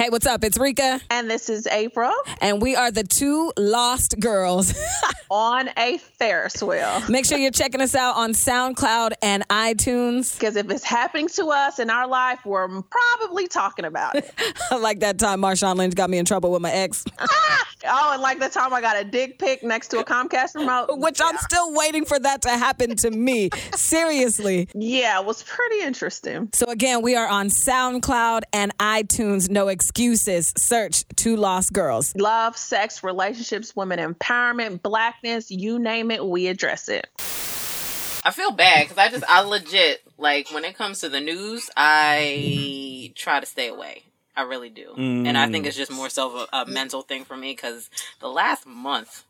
Hey, what's up? It's Rika. And this is April. And we are the two lost girls on a Ferris wheel. Make sure you're checking us out on SoundCloud and iTunes. Because if it's happening to us in our life, we're probably talking about it. like that time Marshawn Lynch got me in trouble with my ex. Ah! Oh, and like the time I got a dick pic next to a Comcast remote. Which yeah. I'm still waiting for that to happen to me. Seriously. Yeah, it was pretty interesting. So again, we are on SoundCloud and iTunes. No excuses. Search Two Lost Girls. Love, sex, relationships, women empowerment, blackness, you name it, we address it. I feel bad because I just, I legit, like, when it comes to the news, I try to stay away. I really do. Mm. And I think it's just more so a, a mental thing for me because the last month,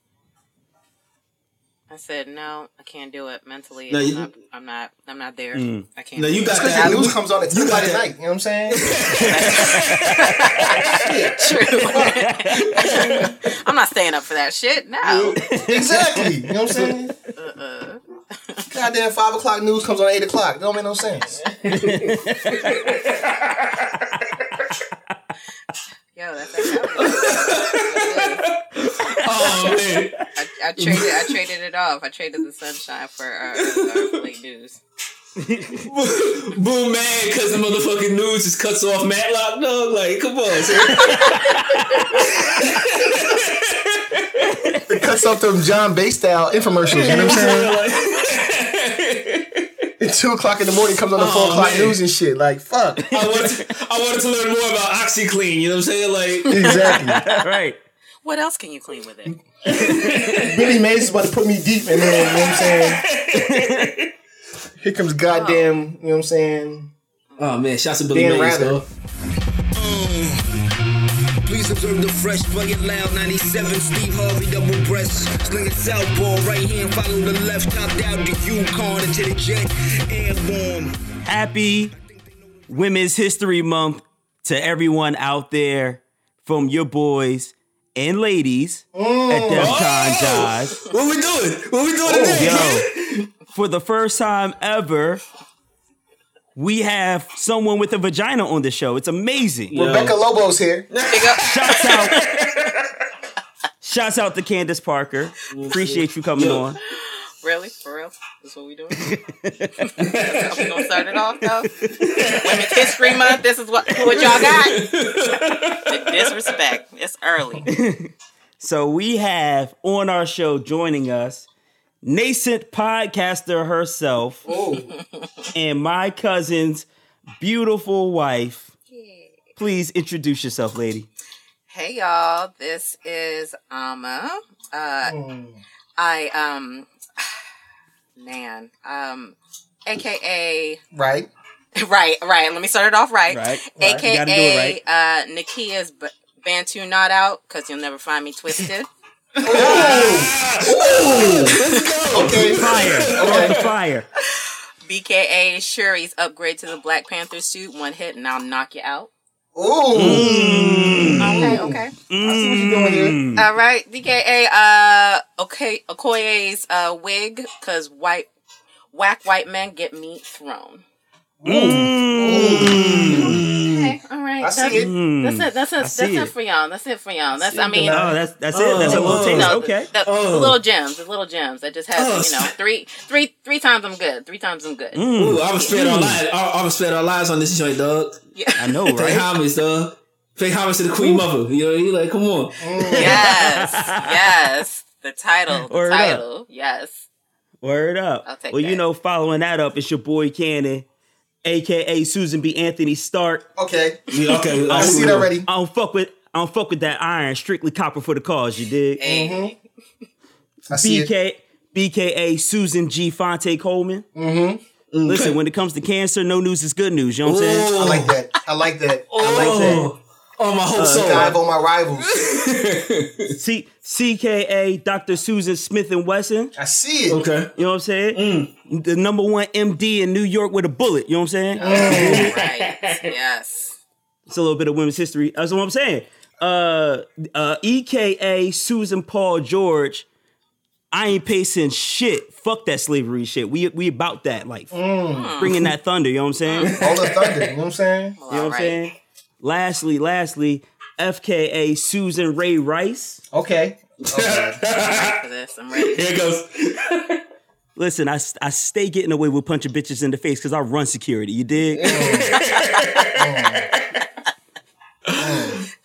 I said no, I can't do it mentally. No, I'm, not, I'm not. I'm not there. Mm. I can't. No, you got that. The news comes on at ten at night. You know what I'm saying? True. I'm not staying up for that shit. No. exactly. You know what I'm saying? Uh-uh. Goddamn, five o'clock news comes on eight o'clock. It don't make no sense. Yo, that's oh man! I, I, traded I traded it off. I traded the sunshine for uh, uh, late news. Boom, man, because the motherfucking news just cuts off Matlock. No, like, come on. it cuts off them John Bay style infomercials. You know what I'm saying? At two o'clock in the morning comes on the oh, four o'clock man. news and shit. Like fuck. I wanted, to, I wanted to learn more about OxiClean. You know what I'm saying? Like exactly. right. What else can you clean with it? Billy Mays is about to put me deep in there. You know what I'm saying? Here comes goddamn. Oh. You know what I'm saying? Oh man, shots to Billy Dan Mays though. Please observe the fresh, play it loud. 97, Steve Harvey, double breast. Sling it southpaw, right hand, follow the left. Top down the Yukon into the jet. Airborne. Happy Women's History Month to everyone out there from your boys and ladies mm. at DEFCON oh. Jive. What we doing? What we doing oh, today? Yo, for the first time ever, we have someone with a vagina on the show. It's amazing. Yo. Rebecca Lobo's here. Shouts out. Shouts out to Candace Parker. Appreciate you coming Yo. on. Really? For real? That's what we doing? we gonna start it off though? Women's History Month. This is what what y'all got. The disrespect. It's early. so we have on our show joining us nascent podcaster herself, oh. and my cousin's beautiful wife. Please introduce yourself, lady. Hey y'all, this is Ama. Uh, oh. I um, man, um, aka right, right, right. Let me start it off right. Right, aka right. uh, Nakia's B- Bantu not out because you'll never find me twisted. Oh, let's go. Okay, fire. Okay, fire. BKA Shuri's upgrade to the Black Panther suit. One hit, and I'll knock you out. Ooh. Mm. Okay, okay. Mm. I see what you're doing here. Mm. All right, DKA. Uh, okay, Okoye's uh wig, cause white, whack white men get meat thrown. Mm. Okay, all right. I that's, see it. That's it. That's it. That's it. it for y'all. That's it for y'all. That's I mean. Oh, that's that's it. That's a little taste. okay. The, oh. the, little gems. The little gems that just have oh. you know three three three times I'm good. Three times I'm good. Mm. Ooh, I'm gonna spend our lives. I'm gonna spend our lives on this joint, dog. Yeah, I know, right? Pay homage, dog. Pay homage to the Queen Ooh. Mother. You know, you like, come on. Yes, yes. The title. The Word title. Up. Yes. Word up. I'll take well, that. you know, following that up, it's your boy Cannon aka Susan B. Anthony Stark. Okay. Yeah, okay. I see it already. I don't fuck with I don't fuck with that iron. Strictly copper for the cause. You dig? Mm-hmm. BK BKA Susan G. Phonte Coleman. Mm-hmm. Listen, when it comes to cancer, no news is good news. You know what I'm saying? I like that. I like that. I like that. Oh, my whole uh, soul. Dive on my rivals. C- CKA Dr. Susan Smith and Wesson. I see it. Okay. You know what I'm saying? Mm. The number one MD in New York with a bullet. You know what I'm saying? Oh, right. Yes. It's a little bit of women's history. That's what I'm saying. Uh, uh, EKA Susan Paul George. I ain't pacing shit. Fuck that slavery shit. We we about that, like mm. bringing that thunder. You know what I'm saying? All the thunder. You know what I'm saying? you know what I'm saying? Lastly, lastly, FKA Susan Ray Rice. Okay. okay. For this, I'm ready. Here it goes. Listen, I, I stay getting away with punching bitches in the face because I run security. You dig?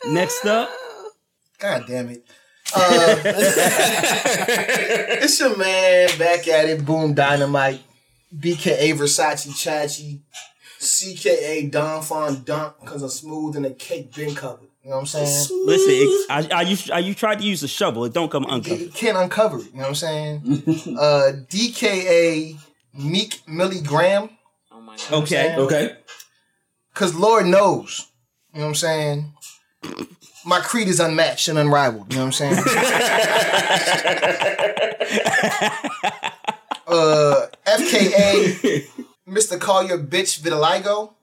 Next up, God damn it. Uh, it's your man back at it. Boom Dynamite. BKA Versace Chachi. CKA Don Fon Dunk because I'm smooth and the cake been covered. You know what I'm saying? listen, it, I, I, used, I, you tried to use a shovel. It don't come uncovered. You can't uncover it. You know what I'm saying? uh, DKA Meek Millie Graham. Oh my god. Okay. Okay. Because Lord knows. You know what I'm saying? My creed is unmatched and unrivaled. You know what I'm saying? uh, FKA, Mr. Call Your Bitch Vitiligo.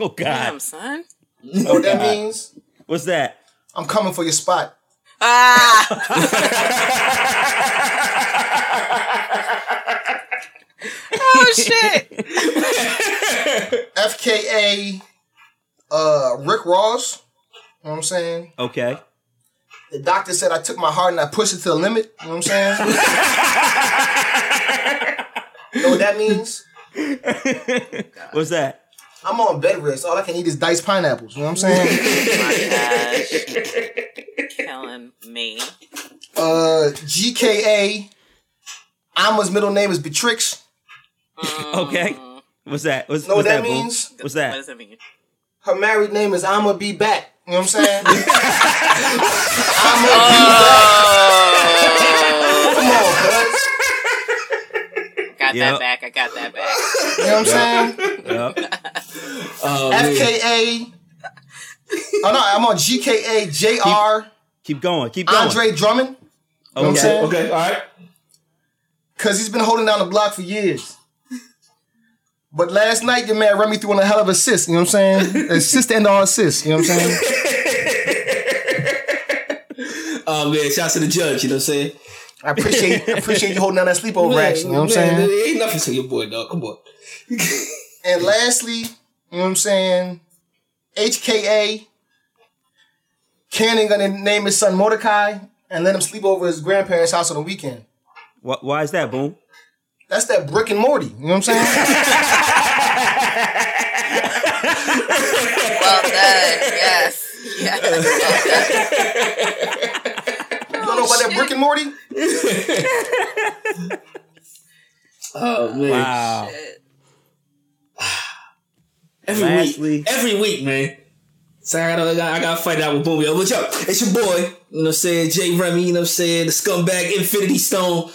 Oh, God. Damn, son. You know what that means? What's that? I'm coming for your spot. Ah! oh shit! FKA, uh, Rick Ross. You know what I'm saying? Okay. The doctor said I took my heart and I pushed it to the limit. You know what I'm saying? you know what that means? What's that? I'm on bed rest. All I can eat is diced pineapples. You know what I'm saying? my gosh. Killing me. uh, GKA. Ama's middle name is Beatrix. Okay. What's that? What's, Know what what's that Boom? means? What's What that? does it mean? Her married name is I'ma be back. You know what I'm saying? I'ma be back. Come on, cuz. I got Yep. that back. I got that back. You know what I'm saying? Yup. Oh. Um, FKA. Oh no, I'm on GKA JR Keep going. Keep going. Andre Drummond. You know what I'm Okay. saying? Okay, all right. Cause he's been holding down the block for years. But last night, your man Remy threw in a hell of a assist. You know what I'm saying? assist and all assists. You know what I'm saying? Oh man, shouts to the judge. You know what I'm saying? I appreciate I appreciate you holding down that sleepover action. You know what I'm saying? There ain't nothing to your boy, dog. Come on. And lastly, you know what I'm saying? HKA. Cannon gonna name his son Mordecai and let him sleep over his grandparents' house on the weekend. Why, why is that, Boom? That's that Brick and Morty. You know what I'm saying? Well done. Yes. Yes. You don't know about that Brick and Morty? Oh man. Wow. Every Lastly- week. Every week, man. So I gotta, I gotta, I gotta fight out with Boom. Yo, what's up? It's your boy, you know what I'm saying? Jay Remy, you know what I'm saying? The scumbag Infinity Stone,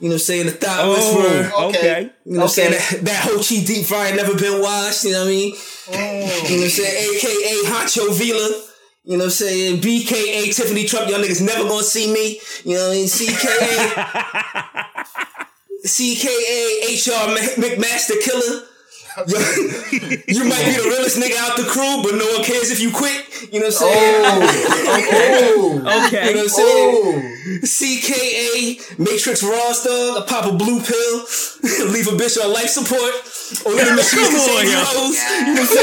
you know what I'm saying? The thought Oh, whisperer. Okay. okay. You know what I'm saying? That, that Ho Chi deep fry never been washed, you know what I mean? Oh. You know what I'm saying? AKA Honcho Vila. You know what I'm saying? BKA Tiffany Trump, y'all niggas never gonna see me. You know what I mean? CKA. CKA HR McMaster Killer. you might be the realest nigga out the crew, but no one cares if you quit. You know what I'm saying? Oh, Okay. You know what I'm saying? oh. CKA, Matrix Ross dog, I pop a blue pill, leave a bitch on life support, or let the machines Come save on, you yo. hoes. You know what I'm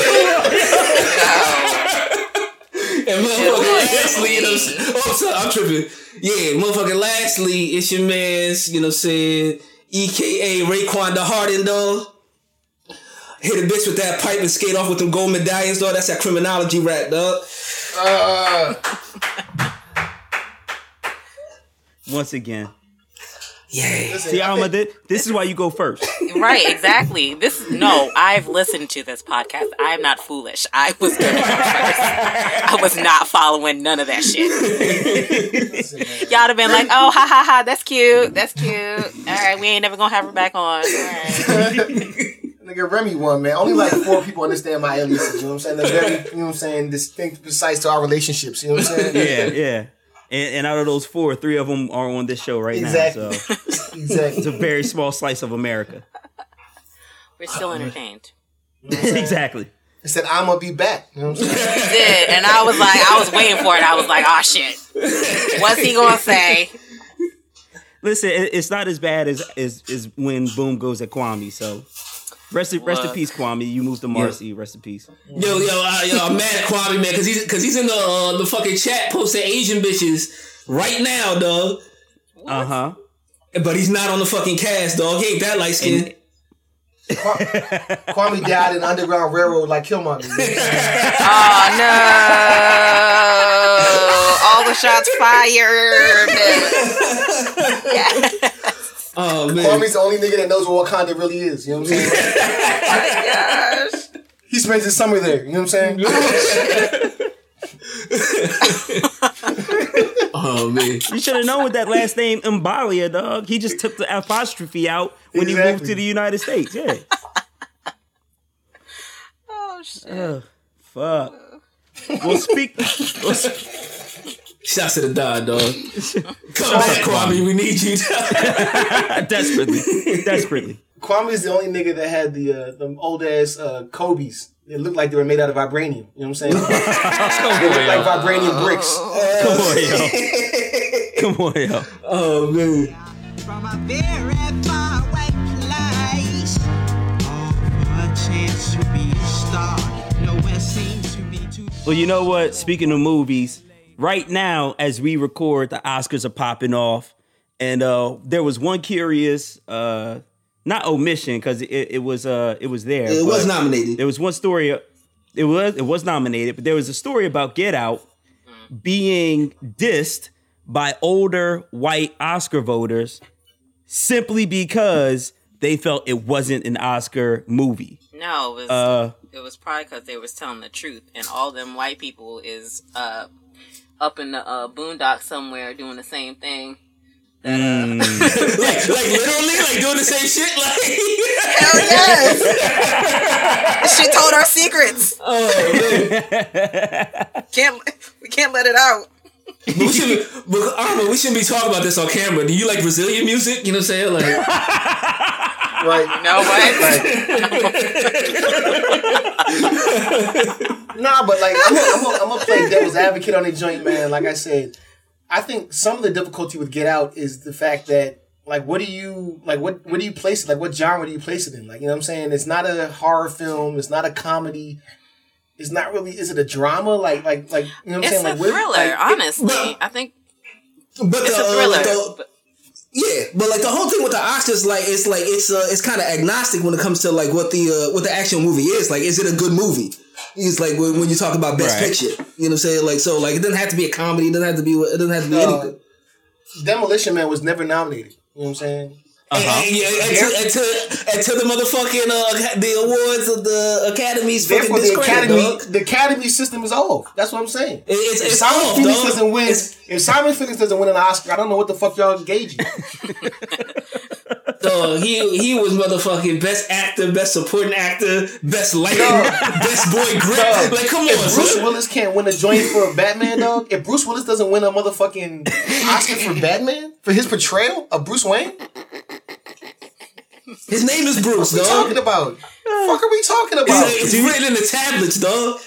saying? And motherfucking lastly, you know I'm? Oh, I'm sorry, I'm tripping. Yeah, motherfucking lastly, it's your man's, you know what I'm saying, EKA Raekwon the Harden though. Hit a bitch with that pipe and skate off with them gold medallions, though. That's that criminology rap, dog. Uh. Once again. Yeah. See, Ama, thi- this is why you go first. Right, exactly. This no, I've listened to this podcast. I'm not foolish. I was gonna go first. I was not following none of that shit. Y'all have been like, oh ha ha ha, that's cute. That's cute. All right, we ain't never gonna have her back on. All right. Nigga, Remy won, man. Only like four people understand my aliases. You know what I'm saying? They're very, you know what I'm saying, distinct, precise to our relationships. You know what I'm saying? Yeah, yeah. And, and out of those four, three of them are on this show right Exactly. now. So it's a very small slice of America. We're still entertained. exactly. I said, I'm gonna be back. You know what I'm saying? He did, and I was like, I was waiting for it. I was like, oh shit, what's he gonna say? Listen, it's not as bad as, as as when Boom goes at Kwame. So Rest, in- rest in peace, Kwame. You moved to Marcy. Rest in peace. Yo, yo, uh, yo, I'm mad at Kwame, man, because he's, cause he's in the, uh, the fucking chat posting Asian bitches right now, dog. Uh huh. But he's not on the fucking cast, dog. He ain't that light skinned. Kwame died in Underground Railroad like Killmonger. Oh no! All the shots fired. Oh, man. Kwame's the only nigga that knows what Wakanda really is. You know what I'm saying? Gosh. he spends his summer there. You know what I'm saying? Oh, man. You should have known with that last name Mbalia, dog. He just took the apostrophe out when he moved to the United States. Yeah. Oh shit. Ugh, fuck. Well, speak. Well, sp- Shouts to the dog, dog. Come back, Kwame. We need you. desperately, desperately. Kwame is the only nigga that had the uh, them old ass uh, Kobe's. It looked like they were made out of vibranium. You know what I'm saying? Come they look like vibranium bricks. Come on, yo. Come on, yo. oh, man. From a very far away place. All for a chance to be a star. Nowhere seems to be too Well, you know what? Speaking of movies, right now as we record, the Oscars are popping off, and uh, there was one curious, uh, not omission because it, it was uh, it was there. It was nominated. There was one story. It was it was nominated, but there was a story about Get Out being dissed by older white Oscar voters simply because they felt it wasn't an Oscar movie. No, it was Uh, it was probably because they was telling the truth, and all them white people is uh up in the uh, boondocks somewhere doing the same thing. like, like literally, like doing the same shit. Like, Hell yes! she told our secrets. oh man. Can't we can't let it out. But we should, be, but I don't know. We shouldn't be talking about this on camera. Do you like Brazilian music? You know what I'm saying? Like, Right. No what? Nah, but like I'm gonna, I'm gonna, I'm gonna play devil's advocate on the joint, man. Like I said, I think some of the difficulty with Get Out is the fact that like what do you like what what do you place it like what genre do you place it in like you know what I'm saying it's not a horror film it's not a comedy it's not really is it a drama like like like you know what I'm It's saying a like thriller, like, honestly. but- I think but it's the, a uh, thriller. like the- yeah, but like the whole thing with the Oscars, like it's like it's uh, it's kind of agnostic when it comes to like what the uh, what the actual movie is. Like, is it a good movie? It's like when, when you talk about best Right. picture. You know what I'm saying? Like, so like it doesn't have to be a comedy. It doesn't have to be. It doesn't have to be Uh, anything. Demolition Man was never nominated you know what I'm saying And, and, yeah, and, to, and, to, and to the motherfucking uh, the awards of the academies fucking therefore the academy dog. the academy system is off that's what I'm saying It- it's, if it's Simon off, Phoenix dog. doesn't win It's- if Simon Phoenix doesn't win an Oscar I don't know what the fuck y'all gauging Dog, he he was motherfucking best actor, best supporting actor, best lighting, best boy grip. Dog, Like, come on, Bruce son. Willis can't win a joint for a Batman, dog. If Bruce Willis doesn't win a motherfucking Oscar for Batman for his portrayal of Bruce Wayne, His name is Bruce, dog. what are we talking dog. about? fuck are we talking about? it's written in the tablets, dog.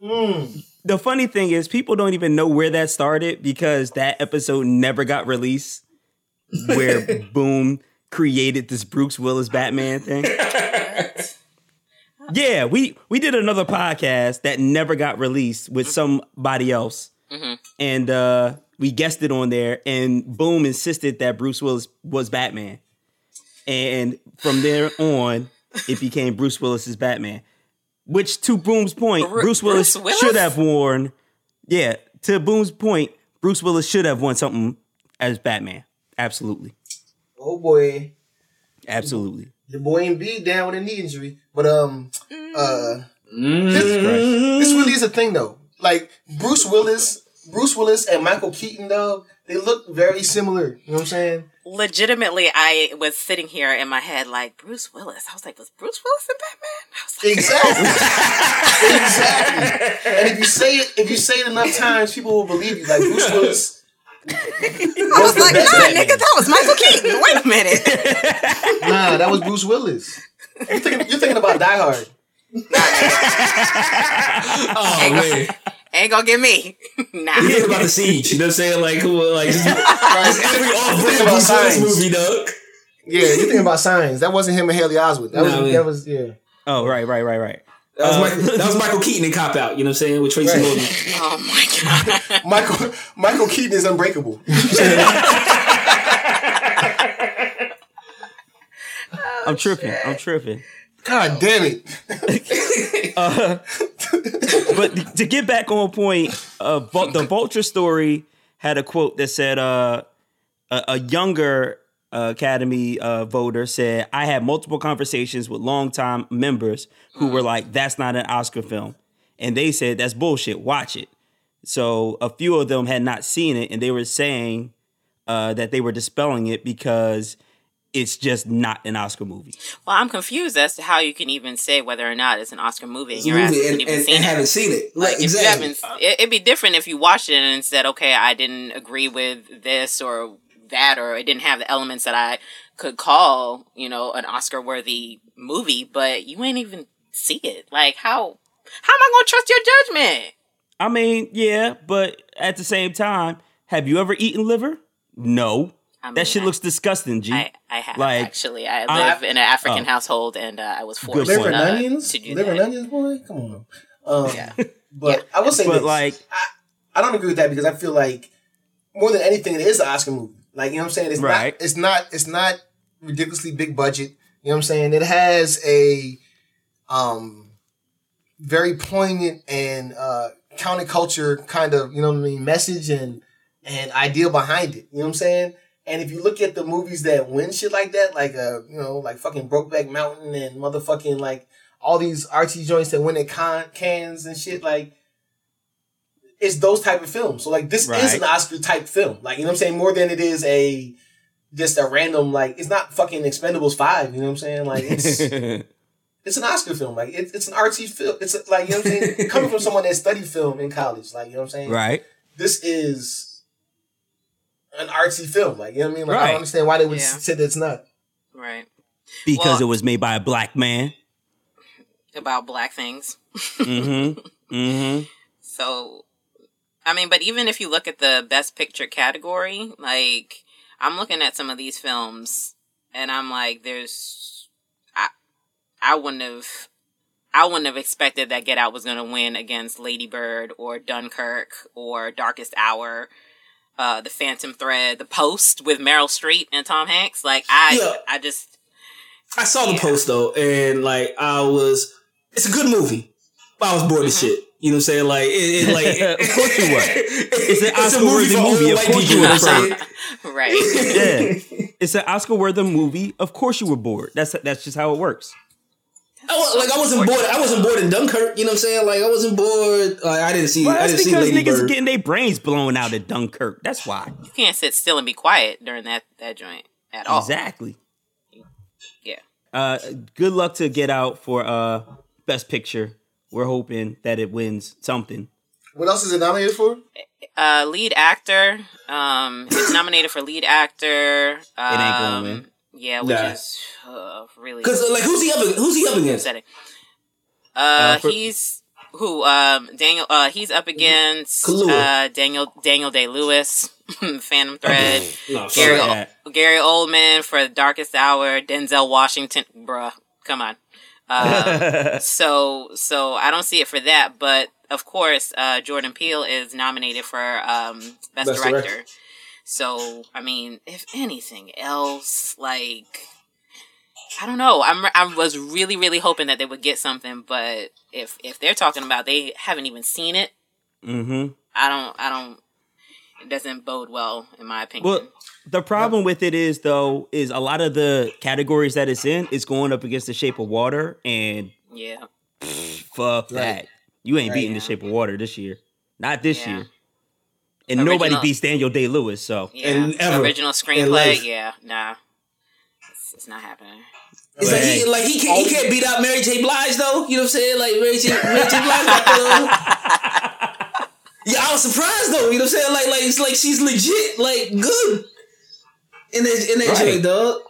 Hmm. the funny thing is people don't even know where that started because that episode never got released where boom created this bruce willis batman thing? Yeah we we did another podcast that never got released with somebody else. And uh we guessed it on there and boom insisted that bruce willis was batman. And from there on it became bruce willis's batman. Which to boom's point Bru- bruce willis, Bruce Willis? should have worn yeah to boom's point bruce willis should have won something as batman absolutely Oh boy, absolutely the boy in B down with a knee injury, but um, uh, Mm. this, this really is a thing though. Like Bruce Willis, Bruce Willis and Michael Keaton, though they look very similar. You know what I'm saying? legitimately, I was sitting here in my head like Bruce Willis. I was like, was Bruce Willis in Batman? I was like, Exactly. exactly. And if you say it, if you say it enough times, people will believe you. Like Bruce Willis. I was like, nah, nigga, that was Michael Keaton. Wait a minute. Nah, that was Bruce Willis. You're thinking, you're thinking about Die Hard. Oh man, Ain't gonna get me. nah. you think about the siege. You know what I'm saying? Like, who, like just, just every off-brand about Bruce Willis movie, dog. Yeah, you're thinking about Signs. That wasn't him and Haley Oswald. That was man. that was yeah. Oh, right, right, right, right. That was, Uh, Michael, that was Michael Keaton in Cop Out. You know what I'm saying with Tracy Right. Morgan. Oh my god. Michael Michael Keaton is unbreakable. I'm tripping. I'm tripping. God damn it. Uh, but to get back on point, uh, the Vulture story had a quote that said, uh, a, a younger uh, Academy uh, voter said, I had multiple conversations with longtime members who were like, that's not an Oscar film. And they said, that's bullshit. Watch it. So a few of them had not seen it, and they were saying uh, that they were dispelling it because it's just not an Oscar movie. Well, I'm confused as to how you can even say whether or not it's an Oscar movie and It's a your ass movie hasn't and, even and, seen and it. haven't seen it. Like, Right, if exactly. you haven't, it, it'd be different if you watched it and said, "Okay, I didn't agree with this or that, or it didn't have the elements that I could call, you know, an Oscar-worthy movie." But you ain't even see it. Like, how how am I going to trust your judgment? I mean, yeah, but at the same time, have you ever eaten liver? No. I mean, that shit I- looks disgusting, G. I, I have Like, actually. I I- live in an African oh. household, and uh, I was Good forced point. Liver and uh, onions? to do Liver and onions, boy? Come on. Um, Yeah. But I will say but this. like, I don't agree with that because I feel like more than anything, it is an Oscar movie. Like you know what I'm saying? It's Right. not. It's not. It's not ridiculously big budget. You know what I'm saying? It has a um very poignant and uh counterculture kind of you know what I mean message and and idea behind it. You know what I'm saying? And if you look at the movies that win shit like that, like uh you know like fucking Brokeback Mountain and motherfucking like all these artsy joints that win at con- Cannes and shit like it's those type of films. So like this is an Oscar type film. Like you know what I'm saying? More than it is a just a random like it's not fucking Expendables five. You know what I'm saying? Like it's it's an Oscar film. Like it, it's an artsy film. It's a, like you know what I'm saying. Coming from someone that studied film in college, like you know what I'm saying. right? This is an artsy film. Like you know what I mean. Like I Right. don't understand why they would Yeah. say that it's not. Right. Because Well- it was made by a black man. About black things. Mm-hmm. Mm-hmm. So, I mean, but even if you look at the best picture category, like, I'm looking at some of these films and I'm like, there's, I, I wouldn't have, I wouldn't have expected that Get Out was going to win against Lady Bird or Dunkirk or Darkest Hour. Uh, the Phantom Thread, The Post with Meryl Streep and Tom Hanks. Like, I, Yeah. I just, I saw the post though, and like I was, it's a good movie. But I was bored Mm-hmm. as shit. You know what I'm saying? Like, it, it like Of course you were. It's an Oscar-worthy movie. Of course you know would what I'm have saying? right. Yeah. It's an Oscar worthy movie. Of course you were bored. That's that's just how it works. I, like I wasn't bored. I wasn't bored in Dunkirk. You know what I'm saying? Like I wasn't bored. Like, I didn't see. Well, I that's didn't see because Lady niggas Bird. getting their brains blown out at Dunkirk. That's why. You can't sit still and be quiet during that, that joint at all. Exactly. Yeah. Uh, good luck to Get Out for uh Best Picture. We're hoping that it wins something. What else is it nominated for? Uh, lead actor. Um, it's nominated for lead actor. Um, ain't gonna win. Yeah, which Nah. is uh, really Because like who's he up? Who's he up against? upsetting. Uh, Uh, for- he's who? Um, Daniel. Uh, he's up against Kaluuya. uh Daniel Daniel Day Lewis, Phantom Thread. No, Gary sorry. Gary Oldman for the Darkest Hour. Denzel Washington, bruh, come on. Um, so so I don't see it for that, but of course, uh, Jordan Peele is nominated for um, best, Best director. director. So I mean, if anything else, like I don't know, I'm I was really really hoping that they would get something, but if if they're talking about they haven't even seen it, Mm-hmm. I don't I don't. It doesn't bode well, in my opinion. Well, the problem with it is though, is a lot of the categories that it's in is going up against the shape of water and yeah. fuck that. You ain't beating the shape of water this year. Not this Yeah. year. And nobody beats Daniel Day Lewis, so Yeah, And ever. original screenplay. life. Yeah, nah, it's, it's not happening. It's like he like he can't he can't beat out Mary J. Blige though. You know what I'm saying? Like Mary J. Mary J. Blige. got the- yeah, I was surprised though. You know what I'm saying? Like like it's like she's legit like good in that in that Right. joint, dog.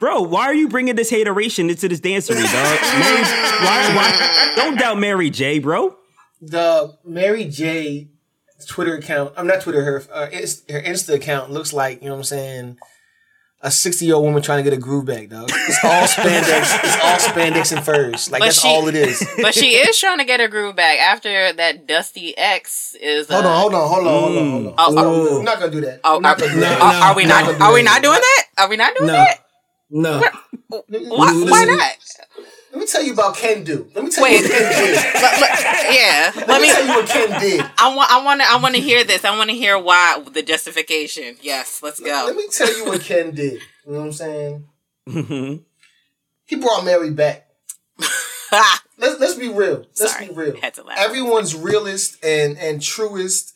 Bro, why are you bringing this hateration into this dancery, dog? Mary, why, why, don't doubt Mary J, bro. The Mary J. Twitter account. I'm not Twitter. Her uh, her Insta account looks like you know what I'm saying. A 60 year old woman trying to get a groove back, dog. It's all spandex. it's all spandex and furs. Like But that's she- all it is. but she is trying to get her groove back after that Dusty X is. Uh, Hold on, hold on, hold on, hold on, hold on. Oh, oh. We're not gonna do that. Oh, We're not are, gonna do that. are- are we We're not? gonna Are we not doing that? Are we not doing No. that? No. Why, why not? Let me tell you about Kendu. Let me tell Wait. you what Ken did. Let- let- yeah, Let, let me me. tell you what Ken did. I want. I want to. I want to hear this. I want to hear why the justification. Yes, let's go. Let go. me tell you what Ken did. You know what I'm saying? Mhm. He brought Mary back. Let's let's be real. Let's Sorry, be real. had to laugh. Everyone's realest and and truest,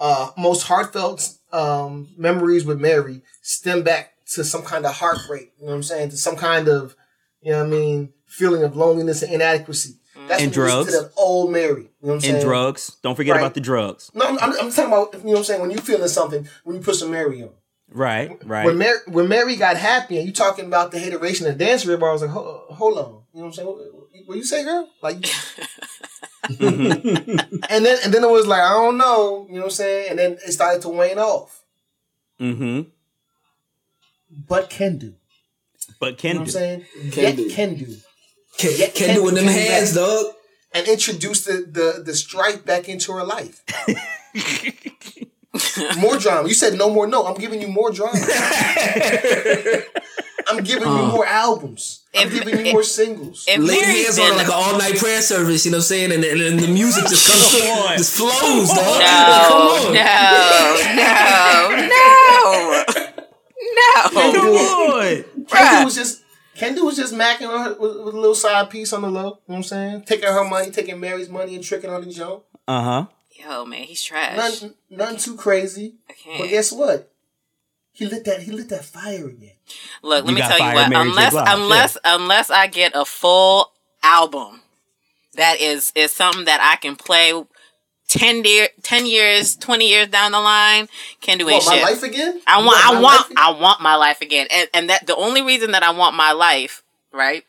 uh, most heartfelt um, memories with Mary stem back to some kind of heartbreak. You know what I'm saying? To some kind of, you know what I mean, feeling of loneliness and inadequacy. That's And when you listen drugs. To that old Mary. You know what I'm saying? And drugs. Don't forget Right. about the drugs. No, I'm, I'm, I'm talking about you know what I'm saying. When you feeling something, when you put some Mary on. Right, right. When Mary when Mary got happy and you talking about the hateration and dance rib, I was like, hold, hold on. You know what I'm saying? What, what you say, girl? Like, and then and then it was like, I don't know. You know what I'm saying? And then it started to wane off. mm-hmm. But can do. But You can know what I'm saying? Can Yet do. can do. Can, Yeah, can Ken- do in them Ken hands, back. dog. And introduce the, the the strife back into her life. more drama. You said no more. No, I'm giving you more drama. I'm giving you more albums. I'm If- giving you if- more singles. If Lay Mary's hands on like an all night prayer service, you know what I'm saying? And, and, and the music just comes on. just flows, dog. no, Come on. no, no, no, Come no. on. Kendu was just Kendu was just macking on her with, with a little side piece on the low. You know what I'm saying? Taking her money, taking Mary's money, and tricking on the joke. Uh huh. Yo, man, he's trash. Nothing, nothing too crazy. I can't. But guess what? He lit that. He lit that fire again. Look, let You me tell you what. Mary J. Unless, Blige, unless, unless I get a full album that is is something that I can play 10, year, 10 years, twenty years down the line, Kendu ain't What, my life again? I You want, I my want, life again? I want my life again, and and that the only reason that I want my life, right,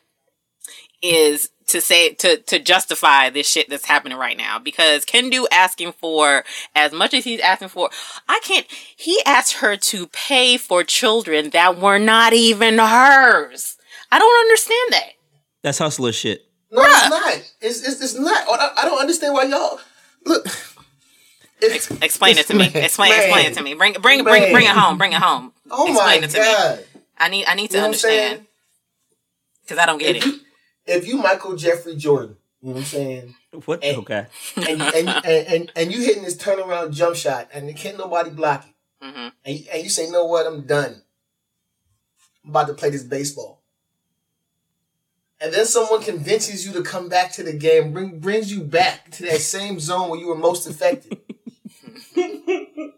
is to say to to justify this shit that's happening right now because Kendu asking for as much as he's asking for, I can't. He asked her to pay for children that were not even hers. I don't understand that. That's hustler shit. No, it's not. It's, it's, it's not. I, I don't understand why y'all look. If, Explain it to me. Man, Explain man. explain it to me. Bring bring bring bring it home. Bring it home. oh explain my it to me. god! I need I need to You know what I'm saying? understand because I don't get If it. you, if you Michael Jeffrey Jordan, you know what I'm saying, What? Hey. Okay. and, and, and, and, and you hitting this turnaround jump shot, and can't nobody block it, hmm and you, and you say, "You know what? I'm done. I'm about to play this baseball." And then someone convinces you to come back to the game, bring brings you back to that same zone where you were most effective.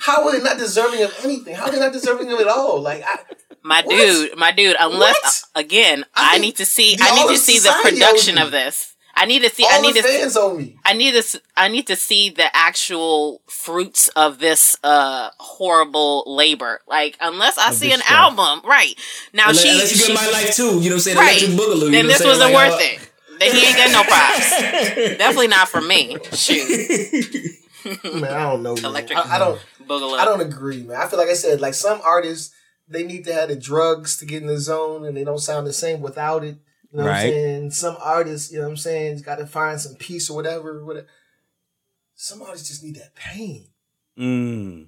How are they not deserving of anything? How are they not deserving of it all? Like, I, My What? dude, my dude. Unless What? Uh, again, I I, need to see. I need to see the production of this. I need to see. all I need the to. fans owe me. I need to. s- I need to see the actual fruits of this uh horrible labor. Like unless I see an stuff. album, right now Unless, she. unless you she get my life too, you know what I'm saying? right. Electric Boogaloo. Then this what I'm saying? wasn't Like, worth uh, it. Then he ain't got no props. Definitely not for me. Shoot, Man, I don't know. Man. Electric I, I don't. Boogaloo. I don't agree, man. I feel like I said, like some artists, they need to have the drugs to get in the zone, and they don't sound the same without it. You know what I'm Right. saying? Some artists, you know what I'm saying, got to find some peace or whatever. whatever. Some artists just need that pain. Mm.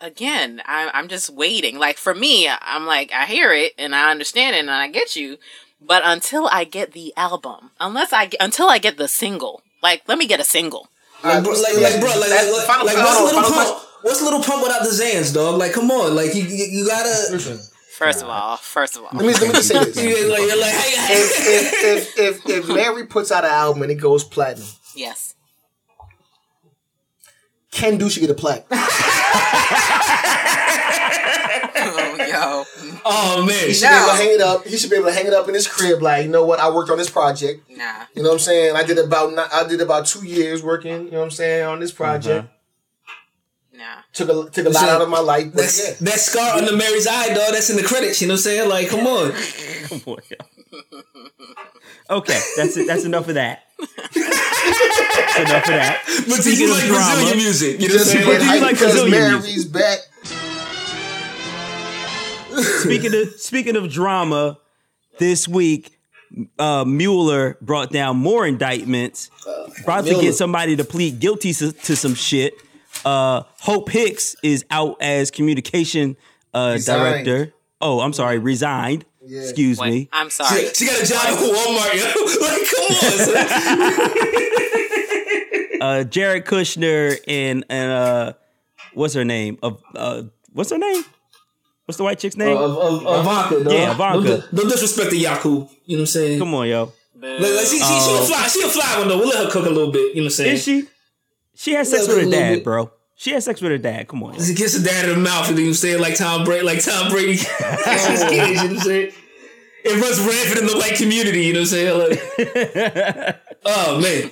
again, I, I'm just waiting. Like for me, I'm like I hear it and I understand it and I get you, but until I get the album, unless I get, until I get the single, like let me get a single. Like, bro, like, like, bro, like, like, like, Final- like what's Lil Pump? What's Lil Pump without the Xans, dog? Like, come on, like you, you, you gotta. Listen, First of all, first of all, let me let me just say this: You're like, you're like, hey, hey. if, if, if, if if Mary puts out an album and it goes platinum, yes, Kendu should get a plaque. oh, yo, oh man, He should be able to hang it up. He should be able to hang it up in his crib. Like, you know what? I worked on this project. nah, You know what I'm saying? I did about ni- I did about two years working. You know what I'm saying on this project. Uh-huh. Nah. Took a took a lot out of my life. But That's yeah. that scar under Mary's eye, dog. That's in the credits. You know what I'm saying? Like, come on. Come on, yo. Okay, that's it. That's enough of that. that's enough of that. But do Speaking you like drama, Brazilian music? You know what I'm Just saying? But do you like because Brazilian Mary's back. speaking of speaking of drama, this week, uh, Mueller brought down more indictments. About to Mueller. get somebody to plead guilty to, to some shit. Uh, Hope Hicks is out as communication uh, Resigned. director. Oh, I'm sorry, resigned. Yeah. Excuse Wait, me. I'm sorry. She, she got a job at Walmart, yo. like, come on, son. Uh, Jared Kushner and and uh, what's her name? Of uh, what's her name? What's the white chick's name? of, of, of Ivanka, dog. Yeah, Ivanka. Don't, don't disrespect the Yaku. You know what I'm saying? Come on, yo. Like, like, she, she, she a fly. She a fly one though. We'll let her cook a little bit. You know what I'm saying? Is she? She had sex with her dad, bit. bro. She had sex with her dad. Come on. yo. She gets her dad in the mouth and then you say it like Tom Brady, like Tom Brady. She's kids, you know what I'm saying? It runs rampant in the white community. You know what I'm saying? Like, oh man.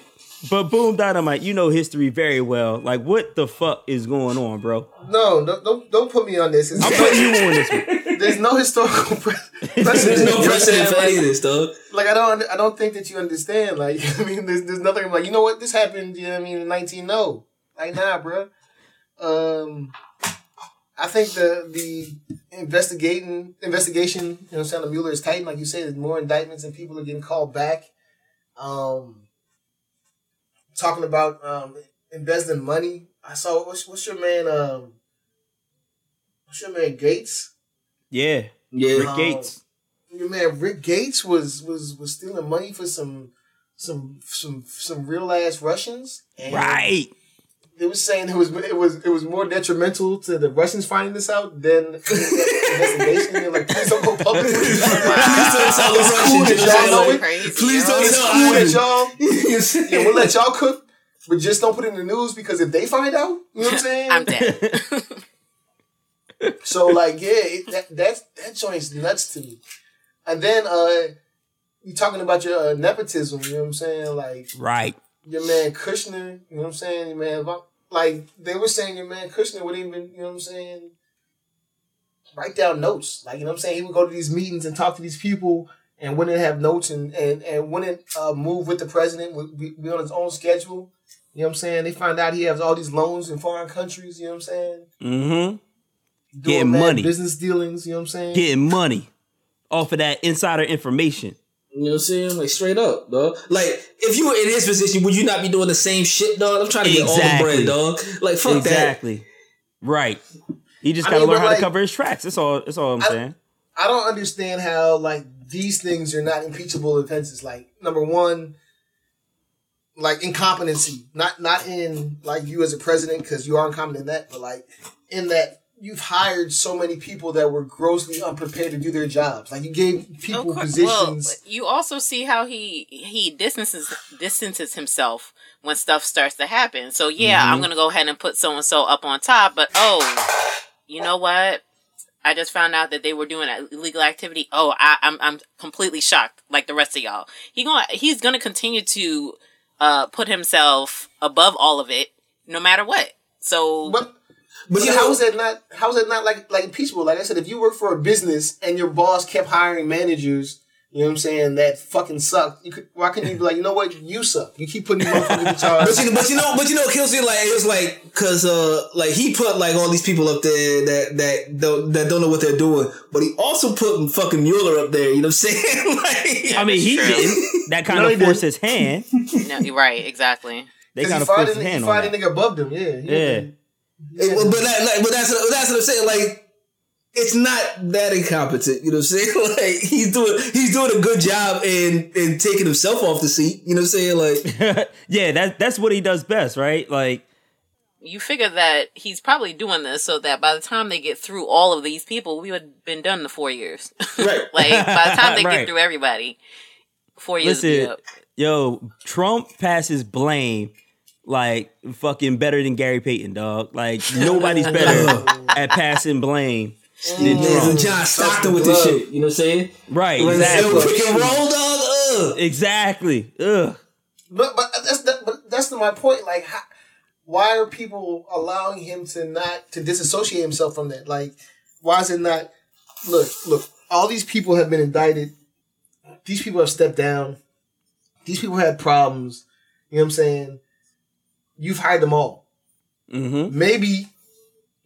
But Boom Dynamite, you know history very well. Like, what the fuck is going on, bro? No, don't, don't don't put me on this. I'm putting you on this one. There's no historical precedent. There's no precedent for any of this, dog. Like, I don't I don't think that you understand. Like I mean, there's there's nothing like you know what this happened. You know what I mean in 19 no. Like nah, bro. Um, I think the the investigating investigation, you know, what I'm saying the Mueller is tight. Like you say, there's more indictments and people are getting called back. Um, talking about um embezzling money. I saw what's what's your man um what's your man Gates. Yeah, Yeah. Rick Um, Gates. Your man Rick Gates was was was stealing money for some some some some real ass Russians. And Right. They was saying it was it was it was more detrimental to the Russians finding this out than the investigation. They're like, please don't go public. Please don't tell the Russians, that you know y'all know it. Crazy, Please don't It's tell that y'all. You know what I'm saying? Yeah, we'll let y'all cook, but just don't put it in the news because if they find out, you know what I'm saying? I'm dead. So like, yeah, it, that that that joint's nuts to me. And then uh, you talking about your uh, nepotism, you know what I'm saying? Like Right. your man Kushner, you know what I'm saying? Your man, like they were saying, your man Kushner would even, you know what I'm saying? Write down notes, like you know what I'm saying. He would go to these meetings and talk to these people, and wouldn't have notes and and and wouldn't uh, move with the president, would be, be on his own schedule. You know what I'm saying? They find out he has all these loans in foreign countries. You know what I'm saying? Mm-hmm. Getting money. business dealings. You know what I'm saying? Getting money off of that insider information. You know what I'm saying? Like straight up, dog. Like if you were in his position, would you not be doing the same shit, dog? I'm trying to get all the Exactly. bread, dog. Like fuck that. exactly. Right. He just gotta mean, learn how like- to cover his tracks. That's all. That's all I'm I- saying. I don't understand how like these things are not impeachable offenses. Like number one, like incompetency, not not in like you as a president because you are incompetent in that, but like in that you've hired so many people that were grossly unprepared to do their jobs. Like you gave people positions. Well, you also see how he he distances distances himself when stuff starts to happen. So yeah, Mm-hmm. I'm gonna go ahead and put so and so up on top. But oh, you know what? I just found out that they were doing illegal activity. Oh, I, I'm I'm completely shocked, like the rest of y'all. He going he's gonna continue to uh put himself above all of it, no matter what. So but But you But know, how is that not? How is that not like like impeachable? Like I said, if you work for a business and your boss kept hiring managers, you know what I'm saying, that fucking sucked. You could, why couldn't you be like, you know what, you suck. You keep putting these motherfuckers in charge. But you, but you know, but you know, kills me like it was like because uh like he put like all these people up there that that don't that don't know what they're doing, but he also put fucking Mueller up there. You know what I'm saying? like, I mean, he True. didn't. That kind No, of forced his hand. no, you're right, exactly. They kind he of fired forced his hand on fired a that. nigga above them. Yeah, Yeah. It- but, but that, like, but that's that's what I'm saying. Like, it's not that incompetent. You know what I'm saying? Like, he's doing he's doing a good job in in taking himself off the seat. You know what I'm saying? Like, yeah, that that's what he does best, right? Like, you figure that he's probably doing this so that by the time they get through all of these people, we would have been done in four years. right? like by the time they Right. get through everybody, four years. would be listen, up. yo, Trump passes blame like fucking better than Gary Payton, dog. Like nobody's better at passing blame than There's a Trump. John Stockton with this shit. You know what I'm saying? Right, When exactly. pick and roll, dog. Ugh. Exactly. Ugh. But but that's that, but that's my point. Like, how, why are people allowing him to not to disassociate himself from that? Like, why is it not? Look, look. All these people have been indicted. These people have stepped down. These people had problems. You know what I'm saying? You've hired them all. Mm-hmm. Maybe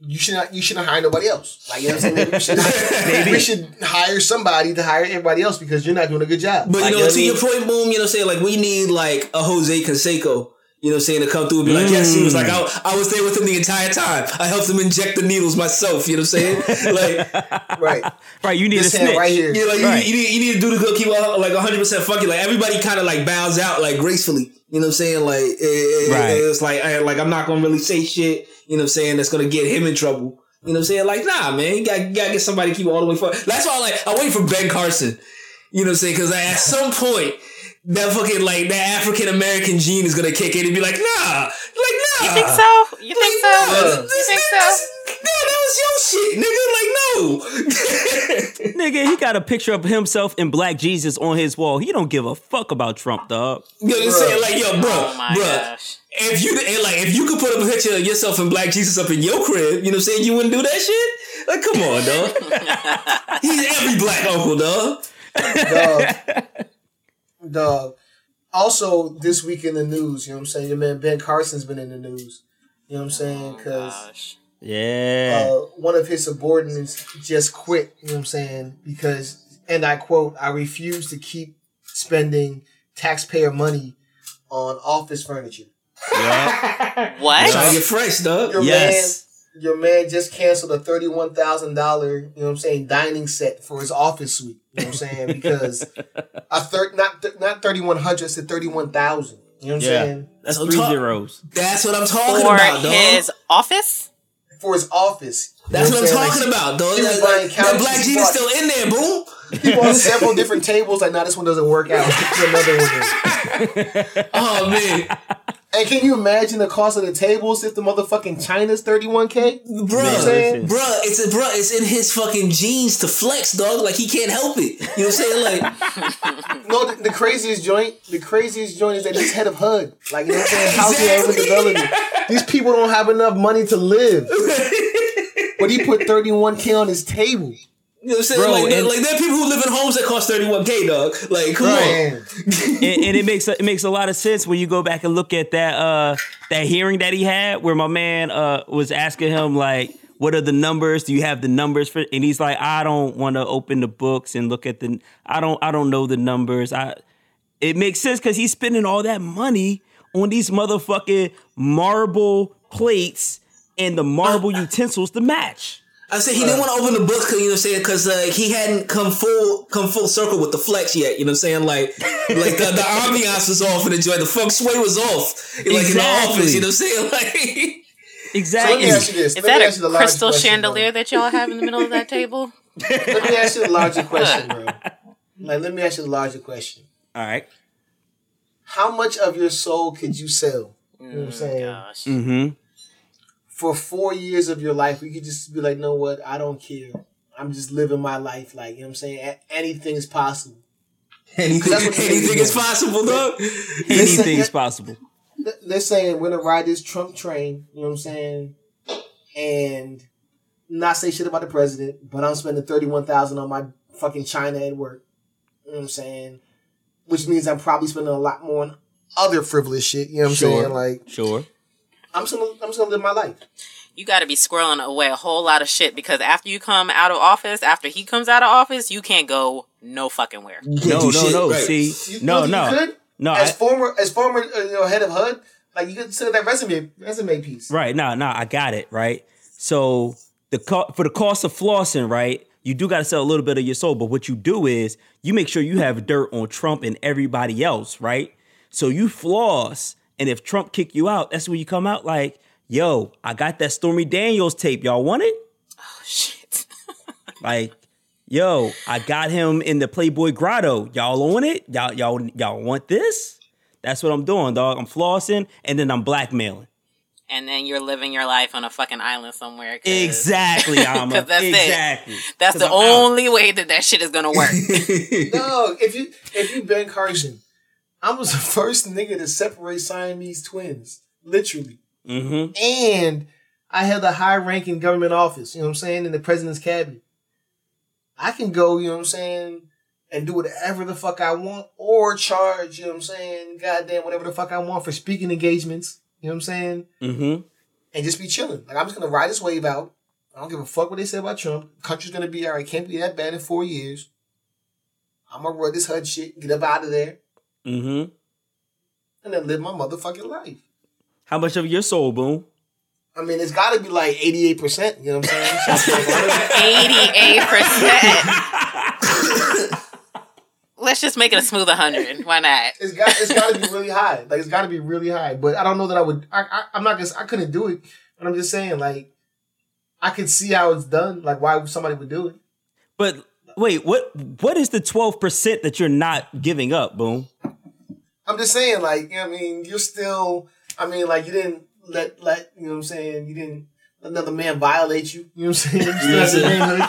you should not you shouldn't hire nobody else. Like you know what I'm saying? Maybe we should, hire, we should hire somebody to hire everybody else because you're not doing a good job. But Like, you know, what I to mean? your point, boom. You know, what I'm saying like we need like a Jose Canseco. You know, what I'm saying to come through and be like, yes, he was like, I, I was there with him the entire time. I helped him inject the needles myself. You know what I'm saying? Like, right, right. You need This a snitch. right here. Yeah, like Right. you, you, need, you need to do the good, keep it like 100 percent funky. Like everybody kind of like bows out like gracefully. You know what I'm saying? Like it, it- Right. it's like I, like I'm not gonna really say shit. You know what I'm saying? That's gonna get him in trouble. You know what I'm saying? Like nah, man, you gotta, you gotta get somebody to keep it all the way forward. That's why like I wait for Ben Carson. You know what I'm saying? Because at some point. That fucking like that African American gene is gonna kick in and be like, nah, like nah. You think so? You think so? Nah, You this- think this- so? No, that was your shit, nigga. Like, no. Nigga, he got a picture of himself in Black Jesus on his wall. He don't give a fuck about Trump, dog. You know what I'm saying? Like, yo, bro, Oh my bro. gosh. If you and like if you could put a picture of yourself and Black Jesus up in your crib, you know what I'm saying? You wouldn't do that shit? Like, come on, dog. He's every black uncle, dog. dog. dog. Also, this week in the news, you know what I'm saying? Your man Ben Carson's been in the news. You know what I'm saying? Oh because Gosh. Yeah. uh, one of his subordinates just quit. You know what I'm saying? Because, and I quote, I refuse to keep spending taxpayer money on office furniture. What? Trying to get fresh, dog. Your Yes. man, your man just canceled a thirty-one thousand dollar, you know what I'm saying, dining set for his office suite. You know what I'm saying? Because a third, not th- not thirty-one hundred, it's thirty-one thousand. You know what I'm yeah. saying? That's So three talk- zeros. That's what I'm talking For about, dog. his office? For his office. That's know what I'm saying? talking Like, about, he That, like, that Black bought- still in there, boom. He bought several different tables. Like, now this one doesn't work out. Another one. Oh man, And can you imagine the cost of the tables if the motherfucking China's thirty-one k? bro, listen. bro, it's a bro, it's in his fucking genes to flex, dog. Like he can't help it. You know what I'm saying? Like, No, the, the craziest joint, the craziest joint is that he's head of HUD. Like, you know what I'm saying? Housing Exactly. Development. These people don't have enough money to live. But he put 31K on his table. You know what I'm saying? Bro, like, and- like there are people who live in homes that cost 31k, dog. Like, come on. And, and it makes it makes a lot of sense when you go back and look at that uh that hearing that he had where my man uh was asking him like what are the numbers do you have the numbers for and he's like I don't want to open the books and look at the I don't I don't know the numbers I it makes sense cuz he's spending all that money on these motherfucking marble plates and the marble utensils to match I said he didn't want to open the book, 'cause, you know what I'm saying? Because uh, he hadn't come full come full circle with the flex yet. You know what I'm saying? Like, like the, the ambiance was off in the joint. The feng shui was off. Like in the Exactly. office. You know what I'm saying? Like, exactly Let me ask you this. Is Let me that ask you a large crystal question, chandelier that y'all have in the middle of that table? Let me ask you the larger question, bro. Like, let me ask you the larger question. all right How much of your soul could you sell? You know what I'm saying? Gosh. For four years of your life, you could just be like, know what? I don't care. I'm just living my life. Like, you know what I'm saying? A- anything is possible. anything, That's what the anything is possible, dog. anything's possible Th- They're saying we're gonna ride this Trump train, you know what I'm saying? And not say shit about the president, but I'm spending thirty one thousand on my fucking China at work. You know what I'm saying? Which means I'm probably spending a lot more on other frivolous shit. You know what I'm Sure. saying? Like sure I'm just gonna I'm just gonna live my life. You got to be squirreling away a whole lot of shit because after you come out of office, after he comes out of office, you can't go no fucking where. No no shit, no right. see You no think no could? no as I- former as former uh, you know head of HUD, like you could send that resume resume piece. Right. No, no, I got it. Right. So the co- for the cost of flossing, right? You do got to sell a little bit of your soul, but what you do is you make sure you have dirt on Trump and everybody else, right? So you floss, and if Trump kick you out, that's when you come out like, "Yo, I got that Stormy Daniels tape. Y'all want it?" Oh, shit. Like, "Yo, I got him in the Playboy Grotto. Y'all on it? Y'all, y'all, y'all want this?" That's what I'm doing, dog. I'm flossing, and then I'm blackmailing. and then you're living your life on a fucking island somewhere. 'cause- Exactly, Ama. 'Cause that's it. exactly. That's 'Cause the I'm out. only way that that shit is gonna work. No, if you if you Ben Carson, I was the first nigga to separate Siamese twins, literally. Mm-hmm. And I held a high ranking government office, you know what I'm saying, in the president's cabinet. I can go, you know what I'm saying, and do whatever the fuck I want, or charge, you know what I'm saying, goddamn whatever the fuck I want for speaking engagements, you know what I'm saying, Mm-hmm. and just be chilling. Like I'm just gonna ride this wave out, I don't give a fuck what they say about Trump. Country's gonna be all right. Can't be that bad in four years. I'm gonna run this HUD shit, get up out of there, Mm-hmm. and then live my motherfucking life. How much of your soul, Boom? I mean, it's got to be like 88%. You know what I'm saying? Eighty-eight percent. Let's just make it a smooth hundred. Why not? it's got it's got to be really high. Like it's got to be really high. But I don't know that I would. I, I I'm not gonna. I couldn't do it. But I'm just saying, like, I could see how it's done. Like, why somebody would do it. But wait, what? What is the twelve percent that you're not giving up, Boom? I'm just saying, like, you know what I mean, you're still. I mean, like, you didn't let let you know what I'm saying. You didn't let another man violate you. You know what I'm saying? You still have your manhood.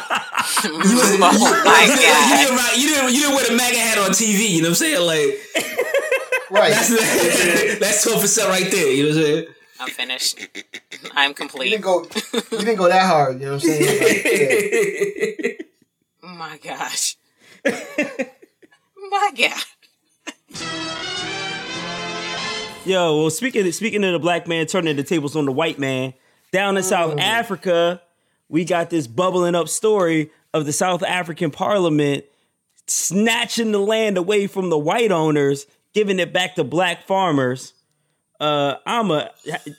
oh my You god! didn't, right, you didn't you didn't wear the MAGA hat on TV. You know what I'm saying? Like Right. that's that's twelve percent right there. You know what I'm saying? I'm finished. I'm complete. You didn't go. You didn't go that hard. You know what I'm saying? Like, yeah. Oh my gosh. my god. Yo, well, speaking speaking of the black man turning the tables on the white man, down in South Africa, we got this bubbling up story of the South African Parliament snatching the land away from the white owners, giving it back to black farmers. Uh, Ama